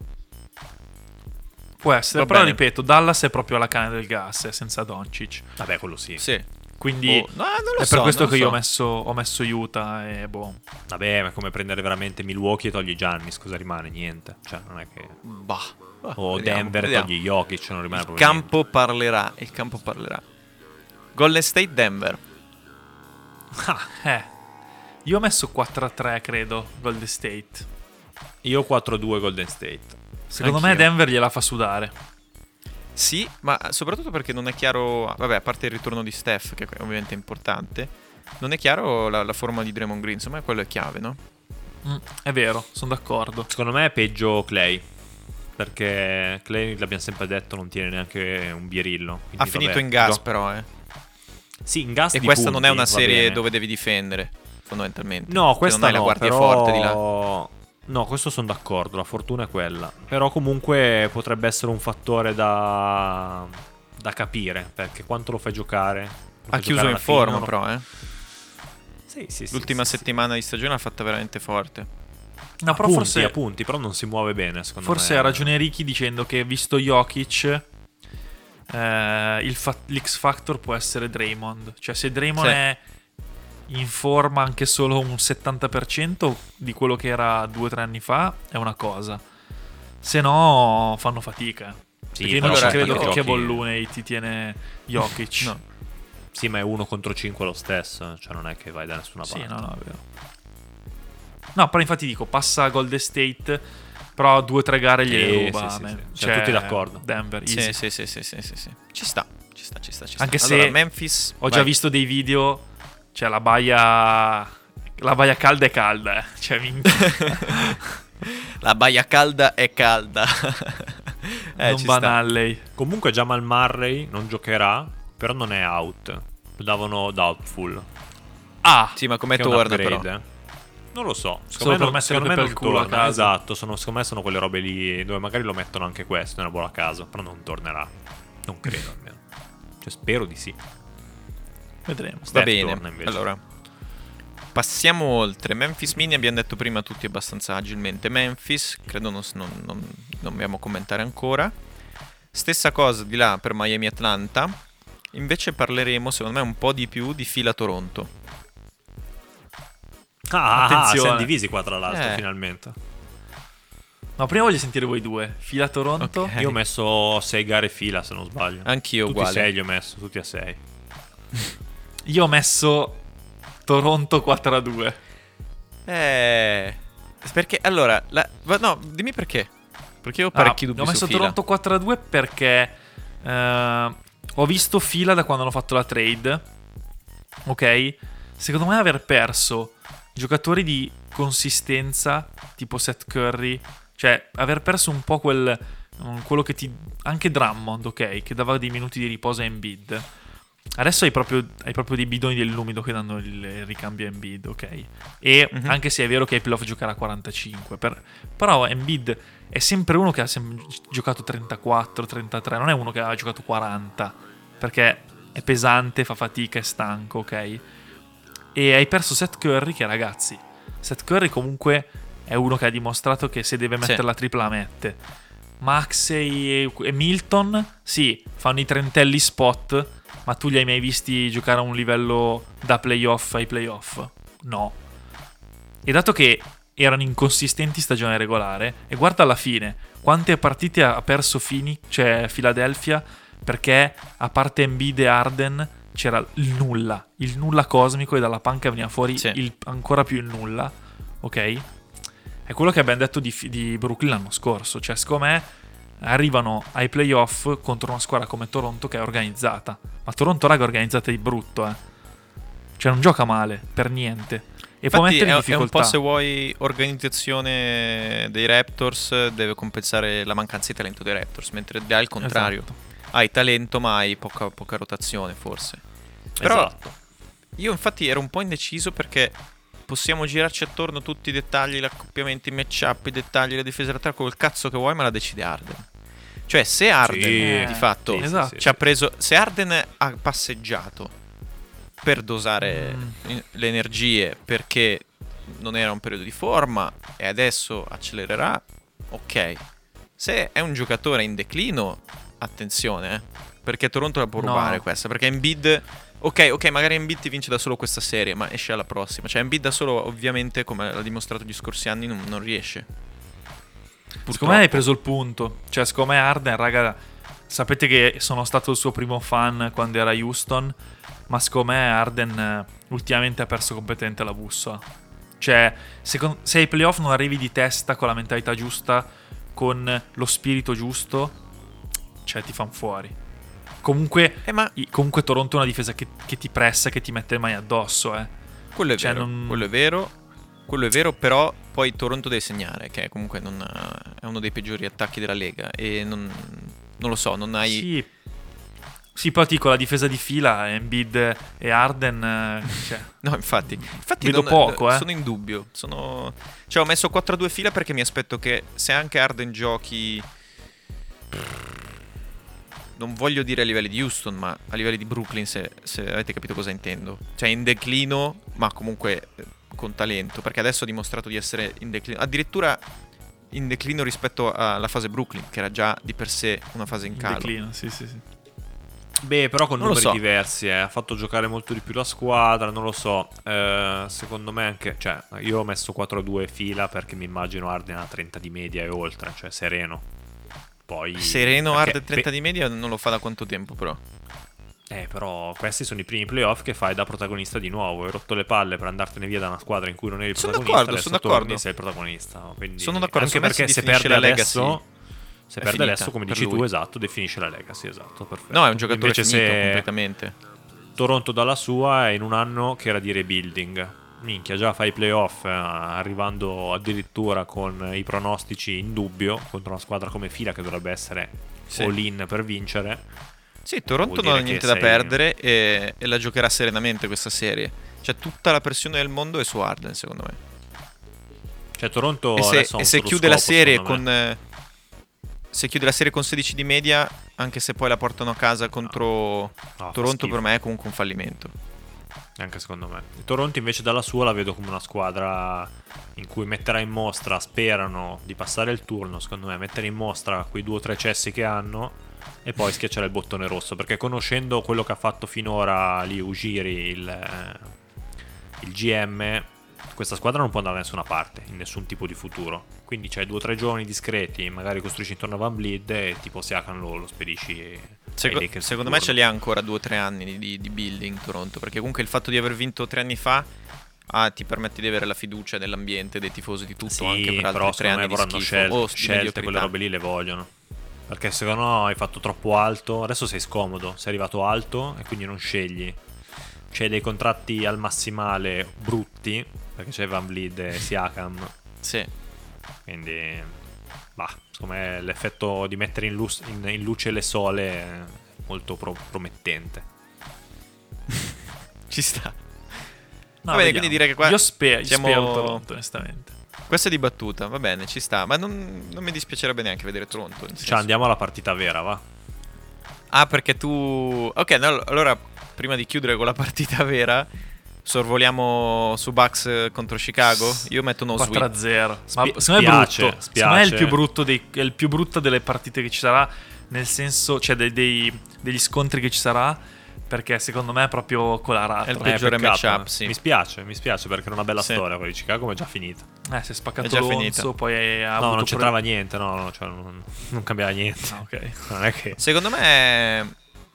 Può essere, Va però bene. ripeto, Dallas è proprio alla canna del gas, eh, senza Doncic. Vabbè, quello sì. Sì. Quindi Boh, no, è so, per questo che lo io ho so. messo, ho messo Utah e boh. Vabbè, ma è come prendere veramente Milwaukee e togli Giannis, cosa rimane? Niente. Cioè, non è che... Bah. O vediamo, Denver vediamo. togli Jokic, non rimane Il campo parlerà. Il campo parlerà. Golden State Denver. Eh. Io ho messo 4-3, credo, Golden State. niente. Io 4-2 Golden State. Secondo me Anch'io. Denver gliela fa sudare. Sì, ma soprattutto perché non è chiaro. Vabbè, a parte il ritorno di Steph, che è ovviamente importante. Non è chiaro la, la forma di Draymond Green. Insomma, quello è chiave, no? Mm, è vero, sono d'accordo. Secondo me è peggio Clay. Perché Clay, l'abbiamo sempre detto, non tiene neanche un bierillo. Quindi, Ha finito vabbè, in gas, gio- però, eh. Sì, in gas E questa punti, non è una serie bene. dove devi difendere, fondamentalmente. No, Se questa non hai no, la guardia però- forte di là. No, questo sono d'accordo, la fortuna è quella. Però comunque potrebbe essere un fattore da, da capire, perché quanto lo fai giocare? Lo Ha fai chiuso giocare in fine, forma, lo- però, eh. Sì, sì, L'ultima sì. settimana di stagione l'ha fatta veramente forte. No, però Appunti, forse, appunti, però non si muove bene, secondo forse me. ha ragione Ricky dicendo che visto Jokic, eh, il fa- l'X Factor può essere Draymond. Cioè, se Draymond Sì. è in forma anche solo un 70% di quello che era due o tre anni fa, è una cosa. Se no, fanno fatica. Sì, Perché non ci allora, credo che Kevin Looney ti tiene Jokic. No. Sì, ma è uno contro 5 lo stesso, cioè non è che vai da nessuna Sì, parte. no, no, è vero. No, però infatti dico, passa a Golden State, però due o tre gare gliele Sì, ruba. sì, sì, sì. Cioè, Siamo tutti d'accordo. Denver, easy. Sì, sì, sì, sì, sì, sì, sì. Ci sta, ci sta, ci sta, ci sta. Anche se Allora, Memphis... Ho già vai. visto dei video, cioè la baia... La baia calda è calda, eh. Cioè, minchia, La baia calda è calda. eh, non ci sta. banallei. Comunque Jamal Murray non giocherà, però non è out. Lo davano doubtful. Ah, Sì, ma come torna però? Non lo so. Solo per non- mettere secondo me per non il culo a torna. casa. Esatto, sono- secondo me sono quelle robe lì dove magari lo mettono anche questo nella buona casa, però non tornerà. Non credo almeno. Cioè spero di sì. vedremo. Va Steph bene, torna invece. allora. Passiamo oltre. Memphis Mini abbiamo detto prima tutti abbastanza agilmente. Memphis, credo non, non, non, non dobbiamo commentare ancora. Stessa cosa di là per Miami Atlanta. Invece parleremo, secondo me, un po' di più di fila Toronto. Ah, ah, Attenzione. siamo divisi qua tra l'altro Eh. finalmente. No, prima voglio sentire voi due. Fila Toronto. Ok. Io ho messo 6 gare fila se non sbaglio. Anch'io tutti uguale. 6 li ho messo, tutti a 6. Io ho messo Toronto 4 a 2. Eh. Perché allora, la- no, dimmi perché. Perché io ho parecchi Ah, dubbi Ho messo su fila. Toronto 4 a 2 perché eh, ho visto fila da quando hanno fatto la trade. Ok? Secondo me aver perso giocatori di consistenza tipo Seth Curry, cioè aver perso un po' quel mm, quello che ti anche Drummond, ok, che dava dei minuti di riposo a Embiid. Adesso hai proprio, hai proprio dei bidoni dell'umido che danno il, ricambio a Embiid, ok? E Mhm. anche se è vero che ai playoff giocherà a 45, per- però Embiid è sempre uno che ha sem- giocato 34, 33, non è uno che ha giocato 40, perché è pesante, fa fatica, è stanco, ok? E hai perso Seth Curry che ragazzi, Seth Curry comunque è uno che ha dimostrato che se deve mettere Sì. la tripla la mette. Maxey e, e Milton, sì, fanno i trentelli spot, ma tu li hai mai visti giocare a un livello da playoff ai playoff? No. E dato che erano inconsistenti stagione regolare, e guarda alla fine, quante partite ha perso Fini, cioè Philadelphia, perché a parte Embiid e Arden c'era il nulla, il nulla cosmico e dalla panca veniva fuori Sì. il- ancora più il nulla, ok? È quello che abbiamo detto di, di Brooklyn l'anno scorso, cioè secondo me arrivano ai playoff contro una squadra come Toronto che è organizzata, ma Toronto raga è organizzata di brutto, eh. Cioè non gioca male, per niente. E può Infatti mettere è, in è un difficoltà. po' se vuoi organizzazione dei Raptors deve compensare la mancanza di talento dei Raptors, mentre è al contrario. Esatto. Hai talento ma hai poca, poca rotazione forse. Però Esatto. io infatti ero un po' indeciso perché possiamo girarci attorno tutti i dettagli, gli accoppiamenti, i matchup, i dettagli, le difese laterali, quel cazzo che vuoi, ma la decide Arden. Cioè se Arden Sì, di fatto sì, esatto. ci ha preso, se Arden ha passeggiato per dosare Mm. le energie perché non era un periodo di forma e adesso accelererà, ok. Se è un giocatore in declino, attenzione, eh, perché Toronto la può No. rubare questa, perché Embiid Ok, ok, magari Embiid ti vince da solo questa serie, ma esce alla prossima. Cioè Embiid da solo, ovviamente, come l'ha dimostrato gli scorsi anni, non, non riesce. Secondo me hai preso il punto. Cioè, secondo me Arden, raga, sapete che sono stato il suo primo fan quando era Houston, ma secondo me Arden eh, ultimamente ha perso completamente la bussola. Cioè, secondo- se ai playoff non arrivi di testa con la mentalità giusta, con lo spirito giusto, cioè ti fanno fuori. Comunque, Eh, ma comunque Toronto è una difesa che, che ti pressa, che ti mette le mani addosso, eh. quello è Cioè, vero. non- Quello è vero. Quello è vero, però poi Toronto deve segnare, che comunque non ha- è uno dei peggiori attacchi della Lega. E non, non lo so, non hai... Sì. Sì, poi dico la difesa di fila, Embiid e Arden, eh, cioè, No, infatti. Infatti Vedo non- poco, eh. sono in dubbio. Sono... Cioè, ho messo 4 a 2 fila perché mi aspetto che se anche Arden giochi... Non voglio dire a livelli di Houston, ma a livelli di Brooklyn, se, se avete capito cosa intendo. Cioè, in declino, ma comunque eh, con talento. Perché adesso ha dimostrato di essere in declino. Addirittura in declino rispetto alla fase Brooklyn, che era già di per sé una fase in in calo. declino, sì, sì, sì. Beh, però con Non numeri so. diversi, eh. ha fatto giocare molto di più la squadra, non lo so. Eh, secondo me anche, cioè, io ho messo 4-2 fila perché mi immagino Arden a 30 di media e oltre, cioè sereno. Poi Sereno perché- Arden 30 beh, di media non lo fa da quanto tempo, però. Eh, però questi sono i primi playoff che fai da protagonista di nuovo. Hai rotto le palle per andartene via da una squadra in cui non eri Sono protagonista. d'accordo, adesso sono d'accordo. sei il protagonista. Quindi, Sono d'accordo, Anche perché se perde la legacy, adesso, se perde finita adesso, come dici tu, lui. esatto, definisce la legacy, esatto, perfetto. No, è un giocatore Invece finito se completamente. Toronto dalla sua è in un anno che era di rebuilding. Minchia, già fai i playoff eh, arrivando addirittura con i pronostici in dubbio contro una squadra come Fila che dovrebbe essere Sì. all in per vincere. Sì, Toronto non ha niente da sei- perdere e, e la giocherà serenamente questa serie. Cioè, tutta la pressione del mondo è su Arden, secondo me. Cioè Toronto e se, e se chiude la scopo, serie secondo con. eh, Se chiude la serie con 16 di media, anche se poi la portano a casa contro No, fa Toronto, per me è comunque un fallimento. Anche secondo me. Il Toronto invece dalla sua la vedo come una squadra in cui metterà in mostra, sperano di passare il turno, secondo me, mettere in mostra quei due o tre cessi che hanno e poi schiacciare il bottone rosso, perché conoscendo quello che ha fatto finora lì Ugiri, il, eh, il GM, questa squadra non può andare da nessuna parte, in nessun tipo di futuro. Quindi c'hai due o tre giovani discreti, magari costruisci intorno a Van Bleed e tipo Siakan lo, lo spedisci Seco- secondo me ce li ha ancora 2-3 anni di- di, di building Toronto. Perché comunque il fatto di aver vinto tre anni fa ah, ti permette di avere la fiducia dell'ambiente, dei tifosi, di tutto. Sì, anche per altri però tre secondo me anni di vorranno schifo. scel- o di scelte, quelle robe lì le vogliono. Perché secondo me hai fatto troppo alto, adesso sei scomodo, sei arrivato alto e quindi non scegli. C'hai dei contratti al massimale brutti, perché c'è Van Vliet e Siakam, Sì. quindi bah, secondo me l'effetto di mettere in, lus- in- in luce le sole è molto pro- promettente. Ci sta. No, Va bene, vediamo. quindi direi che qua Io spero, siamo- spero Toronto, onestamente. Questa è dibattuta, va bene, ci sta. Ma non, non mi dispiacerebbe neanche vedere Toronto. Cioè andiamo alla partita vera, va? Ah, perché tu. Ok, no, allora prima di chiudere con la partita vera, sorvoliamo su Bucks contro Chicago. Io metto no 4 sweep. 0. Spia- Ma secondo me è brutto. Secondo me è il più brutto, dei, è il più brutto delle partite che ci sarà. Nel senso, cioè dei- dei- degli scontri che ci sarà. Perché secondo me è proprio colarato. È il Eh, peggiore peccato, matchup, eh. sì. Mi spiace, mi spiace perché era una bella Sì. storia, quella di Chicago ma è già finita. Eh, si è spaccato È già Lonzo, finita. poi ha No, avuto non c'entrava niente, no, no, cioè non, non cambiava niente. Ah, ok. Non è che... Secondo me è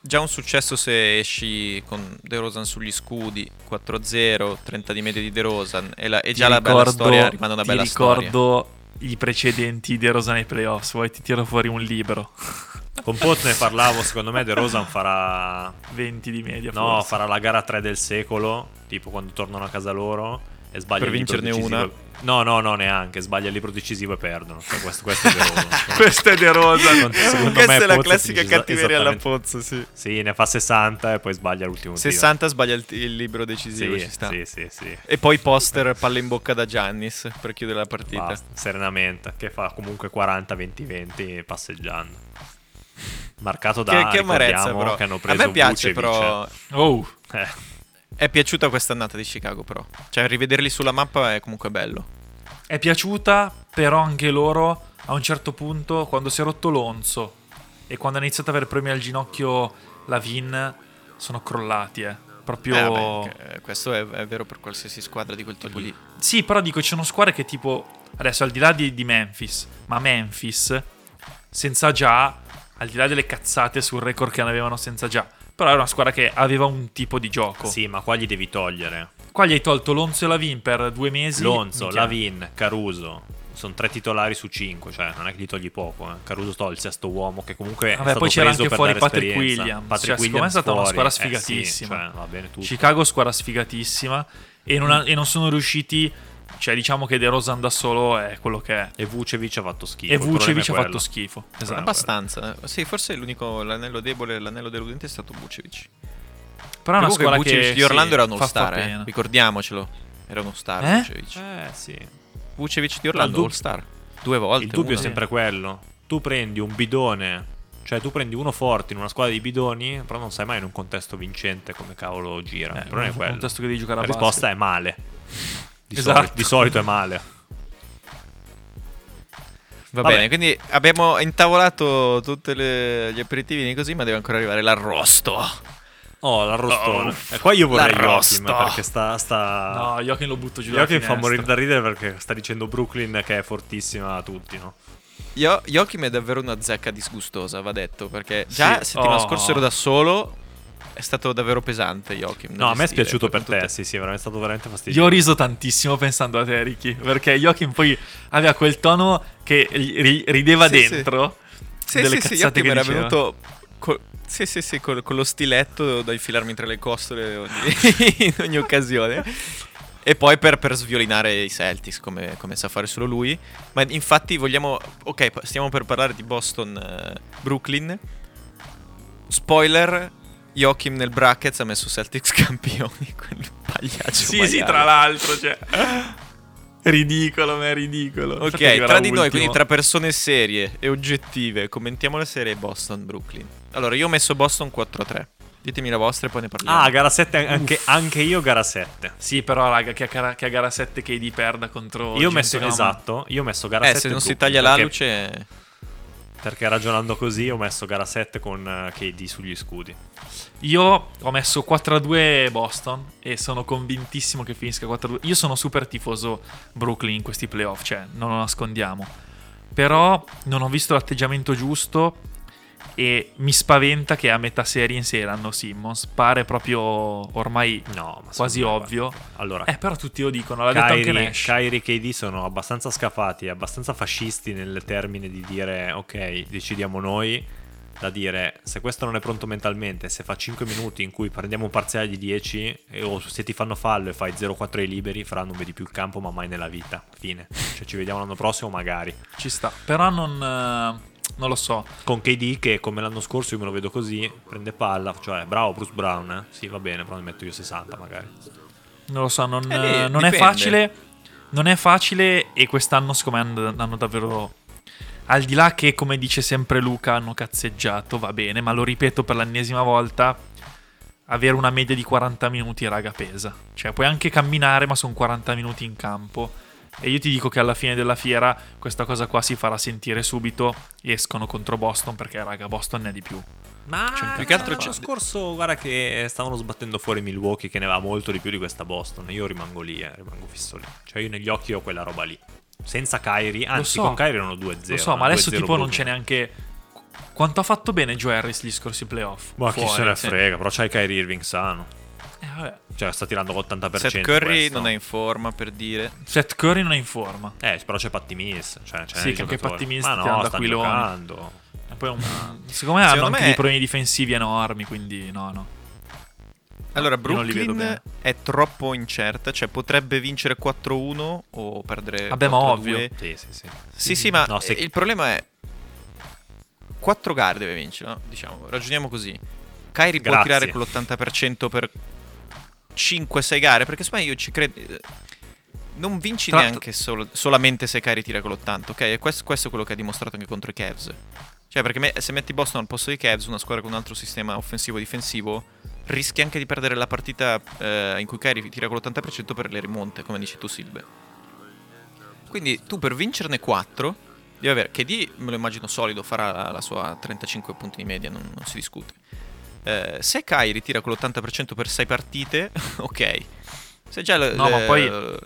già un successo se esci con De Rosan sugli scudi 4-0, 30 di media di De Rosan. E, la- e già Ti la bella ricordo- storia rimane una ti bella storia. ricordo i precedenti di Rosa nei playoffs. Vuoi ti tiro fuori un libro? Con Pot ne parlavo, secondo me De Rosan farà... 20 di media. No, forse. farà la gara 3 del secolo, tipo quando tornano a casa loro e sbaglia Per vincerne una? No, no, no, neanche, sbaglia il libro decisivo e perdono. Cioè, questo, questo è De Rosan. Questo è De Rosa. Secondo- secondo Questa me è la classica finisce cattiveria alla Pozzo, sì. Sì, ne fa 60 e poi sbaglia l'ultimo tiro. 60 sbaglia il, il libro decisivo, Sì, ci sta. sì, sì, sì. E poi poster palla in bocca da Giannis per chiudere la partita. Basta, serenamente, che fa comunque 40-20-20 passeggiando. Marcato da che, che amarezza però. che hanno A preso me piace Vucevic. però. Oh, Eh, È piaciuta questa annata di Chicago però. Cioè rivederli sulla mappa è comunque bello. è piaciuta, però anche loro a un certo punto, quando si è rotto Lonzo e quando ha iniziato ad avere problemi al ginocchio la Vin, sono crollati, eh. Proprio... Eh, vabbè, eh, questo è, è vero per qualsiasi squadra di quel tipo lì. Sì, però dico, ci sono squadre che tipo... Adesso, al di là di, di Memphis, ma Memphis, senza già, al di là delle cazzate sul record che ne avevano senza già, però era una squadra che aveva un tipo di gioco. Sì, ma qua gli devi togliere. Qua gli hai tolto Lonzo e Lavin per due mesi. Lonzo. Lavin, Caruso. Sono tre titolari su cinque, cioè non è che gli togli poco. Eh. Caruso toglie il sesto uomo, che comunque è Vabbè, stato poi c'era anche fuori Patrick esperienza. Williams. Patrick Cioè, secondo me è stata una fuori. squadra Eh sì, sfigatissima. cioè, va bene tutto. Chicago squadra sfigatissima e non, ha- e non sono riusciti, cioè diciamo che De Rosan da solo è quello che è. E Vucevic ha fatto schifo. E il Vucevic è ha fatto schifo. Esatto. Abbastanza. Sì, forse l'unico l'anello debole, l'anello deludente è stato Vucevic. Però è una squadra Vucevic che di Orlando sì, era uno fa- fa star, eh. pena. ricordiamocelo. Era uno star Eh? Vucevic. Eh sì. Vucevic di Orlando, il dub- all star. Due volte. Il dubbio è uno. sempre quello. Tu prendi un bidone, cioè tu prendi uno forte in una squadra di bidoni, però non sai mai in un contesto vincente come cavolo gira. Eh, il problema è quello. contesto che devi giocare a La risposta basket. è male. Di, Esatto. soli- di solito è male. Va Vabbè. bene, quindi abbiamo intavolato tutti gli aperitivi così, ma deve ancora arrivare l'arrosto. Oh, l'arrostone. Oh, e qua io vorrei l'arrosto. Joachim perché sta... sta... No, Joachim lo butto giù dalla Joachim fa morire da ridere perché sta dicendo Brooklyn che è fortissima a tutti, no? Io, Joachim è davvero una zecca disgustosa, va detto, perché già Sì. settimana Oh. scorsa ero da solo, è stato davvero pesante Joachim. No, a me è spiaciuto per tutte- te, sì, sì, è veramente stato veramente Io fastidioso. ho riso tantissimo pensando a te, Ricky, perché Joachim poi aveva quel tono che ri- rideva Sì, sì. dentro Sì, delle sì, sì, cazzate Joachim che era venuto... col- Sì, sì, sì, col- con lo stiletto da infilarmi tra le costole ogni- in ogni occasione. E poi per, per sviolinare i Celtics, come, come sa fare solo lui. Ma infatti vogliamo... Ok, stiamo per parlare di Boston-Brooklyn. Spoiler, Joachim nel brackets ha messo Celtics campioni. Quel pagliaccio Sì, maiale. sì, tra l'altro, cioè... Ridicolo, ma è ridicolo. Ok, tra di noi, ultimo. quindi tra persone serie e oggettive, commentiamo la serie Boston-Brooklyn. Allora, io ho messo Boston 4-3. Ditemi la vostra e poi ne parliamo. Ah, gara 7, anche, anche io gara 7. Sì, però, raga, che a, gara- che a gara 7 KD perda contro... Io ho messo, esatto, io ho messo gara eh, 7 se non si taglia la perché- luce... Perché ragionando così ho messo gara 7 con eh, KD sugli scudi. Io ho messo 4-2 Boston e sono convintissimo che finisca 4-2. Io sono super tifoso Brooklyn in questi playoff, cioè non lo nascondiamo. Però non ho visto l'atteggiamento giusto e mi spaventa che a metà serie inseranno Simmons. Pare proprio ormai No, ma quasi ovvio. Allora, Eh, però tutti lo dicono, l'ha detto anche Kyrie, Nash. Kyrie e KD sono abbastanza scafati, abbastanza fascisti nel termine di dire ok, decidiamo noi, da dire se questo non è pronto mentalmente, se fa 5 minuti in cui prendiamo un parziale di 10 e- o se ti fanno fallo e fai 0-4 ai liberi, fra non vedi più il campo ma mai nella vita, fine. Cioè ci vediamo l'anno prossimo magari. Ci sta. Però non, eh, non lo so. Con KD che come l'anno scorso io me lo vedo così, prende palla, cioè bravo Bruce Brown, eh? sì va bene, però ne metto io 60 magari. Non lo so, non, Eh, lì eh, non è facile. Non è facile e quest'anno secondo me hanno, hanno davvero... Al di là che, come dice sempre Luca, hanno cazzeggiato, va bene, ma lo ripeto per l'ennesima volta, avere una media di 40 minuti, raga, pesa. Cioè, puoi anche camminare, ma sono 40 minuti in campo. E io ti dico che alla fine della fiera questa cosa qua si farà sentire subito. Escono contro Boston perché, raga, Boston ne è di più. Ma un più che altro l'anno scorso, guarda che stavano sbattendo fuori Milwaukee che ne aveva molto di più di questa Boston. Io rimango lì, eh, rimango fisso lì. Cioè io negli occhi ho quella roba lì. Senza Kyrie, anzi so. con Kyrie erano 2-0. Lo so, ma adesso 2-0 tipo non c'è neanche... Quanto ha fatto bene Joe Harris gli scorsi playoff? Ma chi se ne sì. frega, però c'hai Kyrie Irving sano. Eh, vabbè. Cioè sta tirando l'80%. Seth Curry questo. non è in forma, per dire. Seth Curry non è in forma. Eh, però c'è Patty Mills. Cioè, c'è Sì, che anche. Patty Mills Ma no, aquiloni. giocando. E poi un- secondo me hanno Secondo anche me- dei problemi difensivi enormi, quindi no, no. Allora, Brooklyn è troppo incerta, cioè potrebbe vincere 4-1 o perdere Vabbè, ma 4-2. ovvio. Sì, sì, sì. Sì, sì, ma No, se- il problema è 4 gare deve vincere, no? Diciamo, ragioniamo così. Kyrie può Grazie. tirare con l'80% per 5-6 gare, perché secondo me io ci credo non vinci Tra- neanche solo- solamente se Kyrie tira con l'80, ok? E questo, questo è quello che ha dimostrato anche contro i Cavs. Cioè, perché me- se metti Boston al posto dei Cavs, una squadra con un altro sistema offensivo-difensivo, rischi anche di perdere la partita eh, in cui Kyrie tira con l'80% per le rimonte, come dici tu, Silve. Quindi tu per vincerne 4 devi avere. KD me lo immagino solido, farà la, la sua 35 punti di media, non, non si discute. Eh, se Kyrie tira con l'80% per 6 partite, ok. Se già l- No, ma l- poi-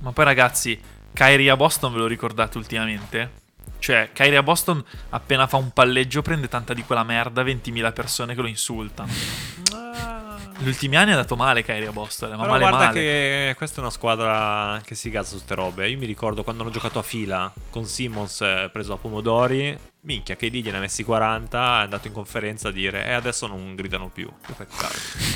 Ma poi ragazzi, Kyrie a Boston ve lo ricordate ultimamente? Cioè, Kyrie a Boston appena fa un palleggio prende tanta di quella merda, 20.000 persone che lo insultano. Gli ultimi anni è andato male Kyrie a Boston, ma Però male guarda male. che questa è una squadra che si gazza su ste robe. Io mi ricordo quando hanno giocato a fila con Simmons eh, preso a pomodori. Minchia, che ne ha messi 40, è andato in conferenza a dire e adesso non gridano più.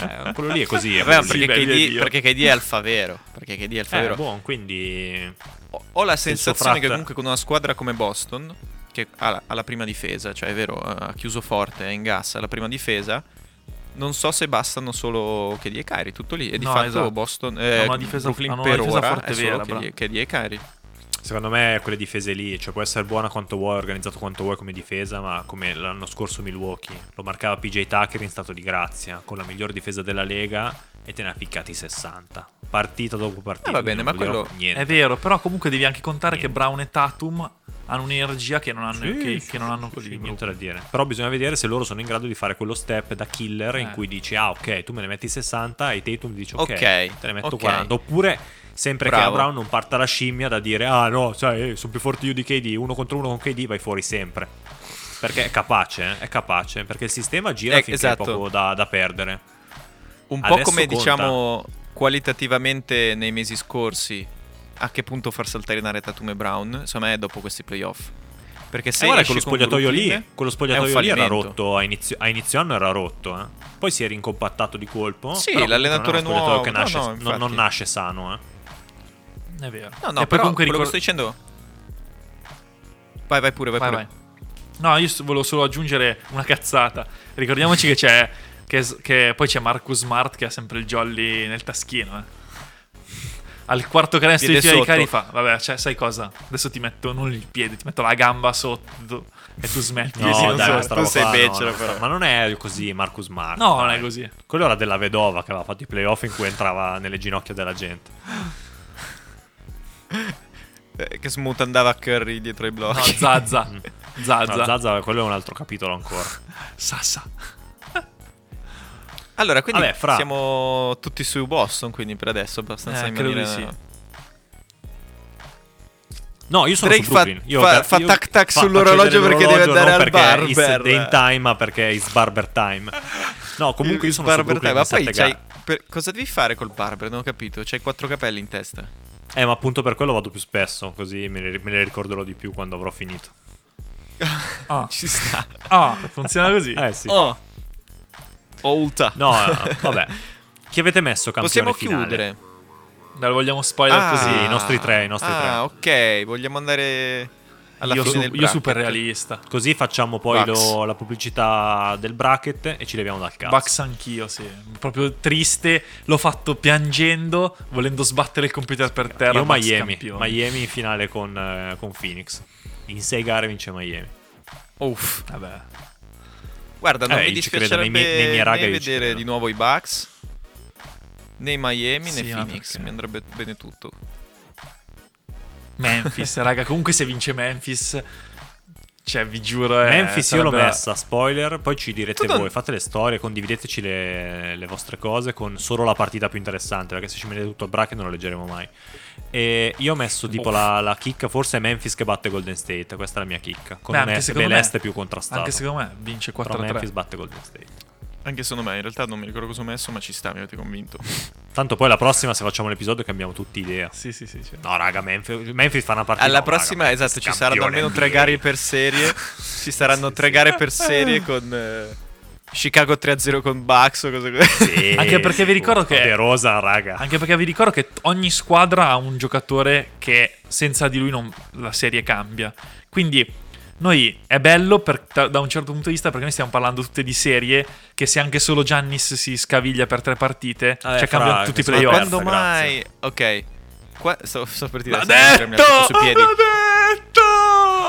Eh, quello lì è così. È Vabbè, così. perché, KD, perché KD è alfa vero. Perché KD è alfa Eh, vero. buon, quindi Ho- Ho la sensazione che comunque con una squadra come Boston, che ha la, ha la prima difesa, cioè è vero, ha chiuso forte, è in gas, ha la prima difesa, non so se bastano solo KD e Kyrie, tutto lì. E di No, fatto esatto. Boston, eh, Hanno una difesa- Brooklyn una per ora forte è solo vera, KD. KD e Kyrie. Secondo me quelle difese lì, cioè può essere buona quanto vuoi, organizzato quanto vuoi come difesa, ma come l'anno scorso Milwaukee, lo marcava PJ Tucker in stato di grazia, con la miglior difesa della Lega e te ne ha piccati 60, partita dopo partita. Eh, va bene, ma quello- niente. È vero, però comunque devi anche contare Niente. che Brown e Tatum hanno un'energia che non hanno, Sì, che, sì, che non hanno sì, così. sì, niente da dire. Però bisogna vedere se loro sono in grado di fare quello step da killer in Eh. cui dici ah ok, tu me ne metti 60 e Tatum dice ok, Ok, te ne metto ok. 40. Oppure sempre che a Bravo. Brown non parta la scimmia da dire ah no, sai, eh, sono più forte io di KD, uno contro uno con KD vai fuori sempre. Perché è capace, eh, è capace, perché il sistema gira Eh, finché esatto. è poco da, da perdere. Un po' Adesso come conta. diciamo qualitativamente nei mesi scorsi, a che punto far saltare in area Tatum e Brown, secondo me è dopo questi playoff. Perché se E guarda, quello spogliatoio lì, quello spogliatoio lì era rotto a inizio, a inizio anno era rotto, eh. Poi si è rincompattato di colpo. Sì, però l'allenatore non nuovo, che no, nasce- no, non- non, nasce sano, eh. È vero. No, no, e poi però comunque quello ricor- che sto dicendo... Vai, vai pure, vai, Vai, pure. vai. No, io volevo solo aggiungere una cazzata. Ricordiamoci che c'è. Che, che poi c'è Marcus Smart che ha sempre il jolly nel taschino. eh. Al quarto canestro di Piede fila di cari sotto. fa. Vabbè, cioè, sai cosa? Adesso ti metto non il piede, ti metto la gamba sotto e tu smetti. No, Sì, non dai, so. tu sei qua, becero, no, però. Ma non è così Marcus Smart. No, non dai. è così. Quello era della vedova che aveva fatto i playoff in cui entrava nelle ginocchia della gente. Eh, che smooth andava a Curry dietro ai No, blocchi. Zazza. No, Zazza. Zaza, quello è un altro capitolo ancora. Sassa. Allora, quindi Vabbè, fra- siamo tutti su Boston, quindi per adesso abbastanza Eh, in credo di maniera... sì. No, io sono Drake su fa- Brooklyn. Io, fa- io- fa tac tac fa- sull'orologio perché deve andare non al perché barber. It's Dame time, ma perché it's barber time. No, comunque io sono su Brooklyn time. Ma in poi c'hai... per- Cosa devi fare col barber? Non ho capito. C'hai quattro capelli in testa. Eh, ma appunto per quello vado più spesso, così me ne, me ne ricorderò di più quando avrò finito. Ah, Ci sta. ah, funziona così. Eh sì. Oh. Olta. No, eh, vabbè. Chi avete messo campione Possiamo finale? chiudere. Dai, lo vogliamo spoiler Ah, così. i nostri tre, i nostri ah, ok. Vogliamo andare alla io, fine su- del io super realista. Così facciamo poi lo- la pubblicità del bracket e ci leviamo dal cazzo. Bucks anch'io, sì. Proprio triste. L'ho fatto piangendo, volendo sbattere il computer per terra. Io Bucks Miami. campione. Miami in finale con, eh, con Phoenix. In sei gare vince Miami. Uff. Vabbè. Guarda, non Eh, mi dispiacerebbe nei miei- nei miei raga vedere di nuovo i Bucks, né Miami, Sì, né Phoenix. perché? Mi andrebbe bene tutto. Memphis, raga. Comunque, se vince Memphis, cioè, vi giuro. eh, Memphis io l'ho sarebbe- messa, spoiler, poi ci direte non- voi, fate le storie, condivideteci le, le vostre cose con solo la partita più interessante, perché se ci mettete tutto il bracket non lo leggeremo mai. E io ho messo tipo la, la chicca, forse è Memphis che batte Golden State, questa è la mia chicca, con Beh, un est secondo me- l'est più contrastato. Anche secondo me vince Però 4-3. Memphis batte Golden State. Anche secondo me, in realtà non mi ricordo cosa ho messo, ma ci sta, mi avete convinto. Tanto poi la prossima se facciamo l'episodio cambiamo tutti idea. Sì, sì, sì. sì. No, raga, Memphis, Memphis fa una partita. Alla no, prossima, raga, esatto, ci saranno almeno tre gare per serie. ci saranno Sì, tre sì. gare per serie con eh, Chicago 3-0 con Bucks o cose così. Sì, Anche perché vi ricordo che- De Rosa, raga. Anche perché vi ricordo che ogni squadra ha un giocatore che senza di lui non- la serie cambia. Quindi noi è bello per- da, un certo punto di vista perché noi stiamo parlando tutte di serie che se anche solo Giannis si scaviglia per tre partite, Vabbè, cioè fra, cambiano tutti i che Ma playoff. quando grazie. mai? Ok. Qua, sto, sto per dire L'ha detto! sui piedi. L'ha detto!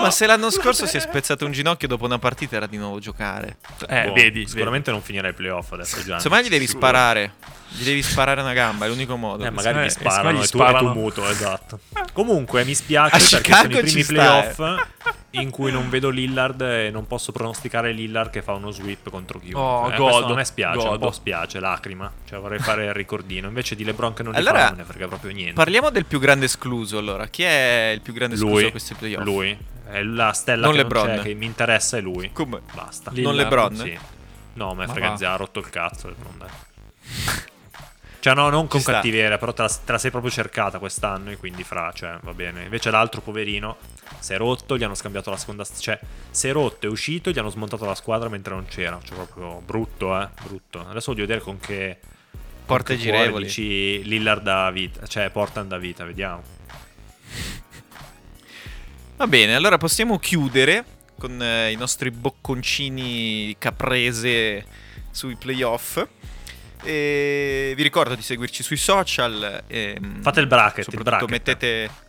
Ma se l'anno scorso si è spezzato un ginocchio dopo una partita era di nuovo giocare. Eh, Boh, vedi, Sicuramente non finirà i playoff adesso già. Insomma, gli devi sparare. Gli devi sparare una gamba, è l'unico modo. Eh, magari Eh, mi secondo sparano me e gli tu, e tu muto, esatto. Comunque mi spiace A perché Chicago sono i primi eh. playoff. In cui non vedo Lillard e non posso pronosticare Lillard che fa uno sweep contro chiunque. Oh, Eh, godo, a me spiace, un godo. po' spiace, lacrima. Cioè vorrei fare il ricordino. Invece di LeBron che non li Allora, fa, non ne frega proprio niente. Parliamo del più grande escluso allora. Chi è il più grande escluso lui, a questi playoff? lui. È la stella Non che LeBron. non c'è, che mi interessa è lui. Come? Basta. Non Lillard, LeBron? Sì. No, me Ma frega zia, ha rotto il cazzo LeBron, dai. Cioè, no, non con cattiveria, però te la, te la sei proprio cercata quest'anno e quindi fra, cioè, va bene. Invece l'altro poverino si è rotto, gli hanno scambiato la seconda... Cioè, si è rotto, è uscito, gli hanno smontato la squadra mentre non c'era. Cioè, proprio brutto, eh, brutto. Adesso voglio vedere con che... Porte con che girevoli. Dici Lillard da vita, cioè Portland da vita, vediamo. Va bene, allora possiamo chiudere con eh, i nostri bocconcini caprese sui playoff. E vi ricordo di seguirci sui social. E, Fate il bracket, il soprattutto bracket. mettete.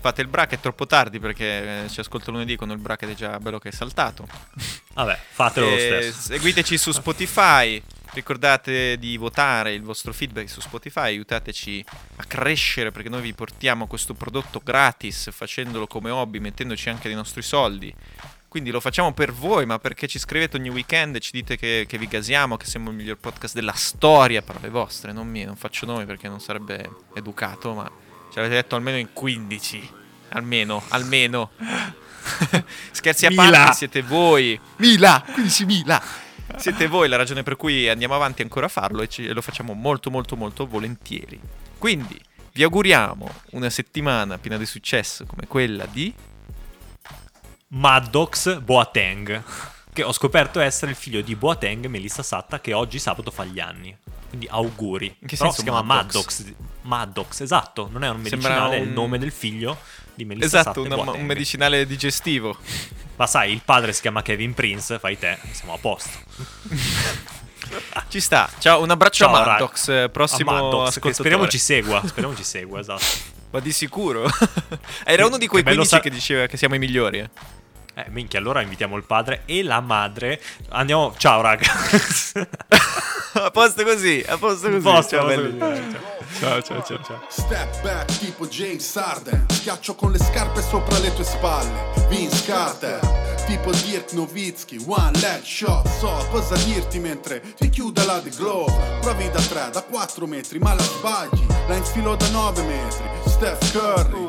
Fate il bracket troppo tardi perché eh, ci ascolto lunedì quando il bracket è già bello che è saltato. Vabbè, fatelo lo stesso. Seguiteci su Spotify. Ricordate di votare il vostro feedback su Spotify, aiutateci a crescere perché noi vi portiamo questo prodotto gratis, facendolo come hobby, mettendoci anche dei nostri soldi. Quindi lo facciamo per voi, ma perché ci scrivete ogni weekend e ci dite che, che vi gasiamo, che siamo il miglior podcast della storia, parole vostre, non mie, non faccio nomi perché non sarebbe educato, ma ci avete detto almeno in 15. Almeno, almeno. Scherzi a Mila. parte, siete voi. Mila, 15.000. Siete voi la ragione per cui andiamo avanti ancora a farlo e, ci- e lo facciamo molto molto molto volentieri. Quindi vi auguriamo una settimana piena di successo come quella di... Maddox Boateng, che ho scoperto essere il figlio di Boateng Melissa Satta, che oggi sabato fa gli anni. Quindi auguri. In che Però senso si chiama Maddox? Maddox. Maddox, esatto. Non è un medicinale, è il un- nome del figlio di Melissa Esatto, Satta e Boateng. un medicinale digestivo. Ma sai, il padre si chiama Kevin Prince, fai te, siamo a posto. Ci sta. Ciao, un abbraccio Ciao, a raga. Maddox, eh, prossimo A Maddox, speriamo ci segua, speriamo ci segua, esatto. Ma di sicuro. Era uno di quei Che bello 15 sa- che diceva che siamo i migliori. eh. Eh, minchia, allora invitiamo il padre e la madre. Andiamo, ciao raga. a posto così, a posto così. Posto, Ciao, posto così. ciao, ciao, ciao, ciao. Step back tipo James Harden Schiaccio con le scarpe sopra le tue spalle Vince Carter Tipo Dirk Nowitzki One leg shot So cosa dirti mentre ti chiude la The Glove Provi da 3, da 4 metri ma la sbagli La infilo da 9 metri Steph Curry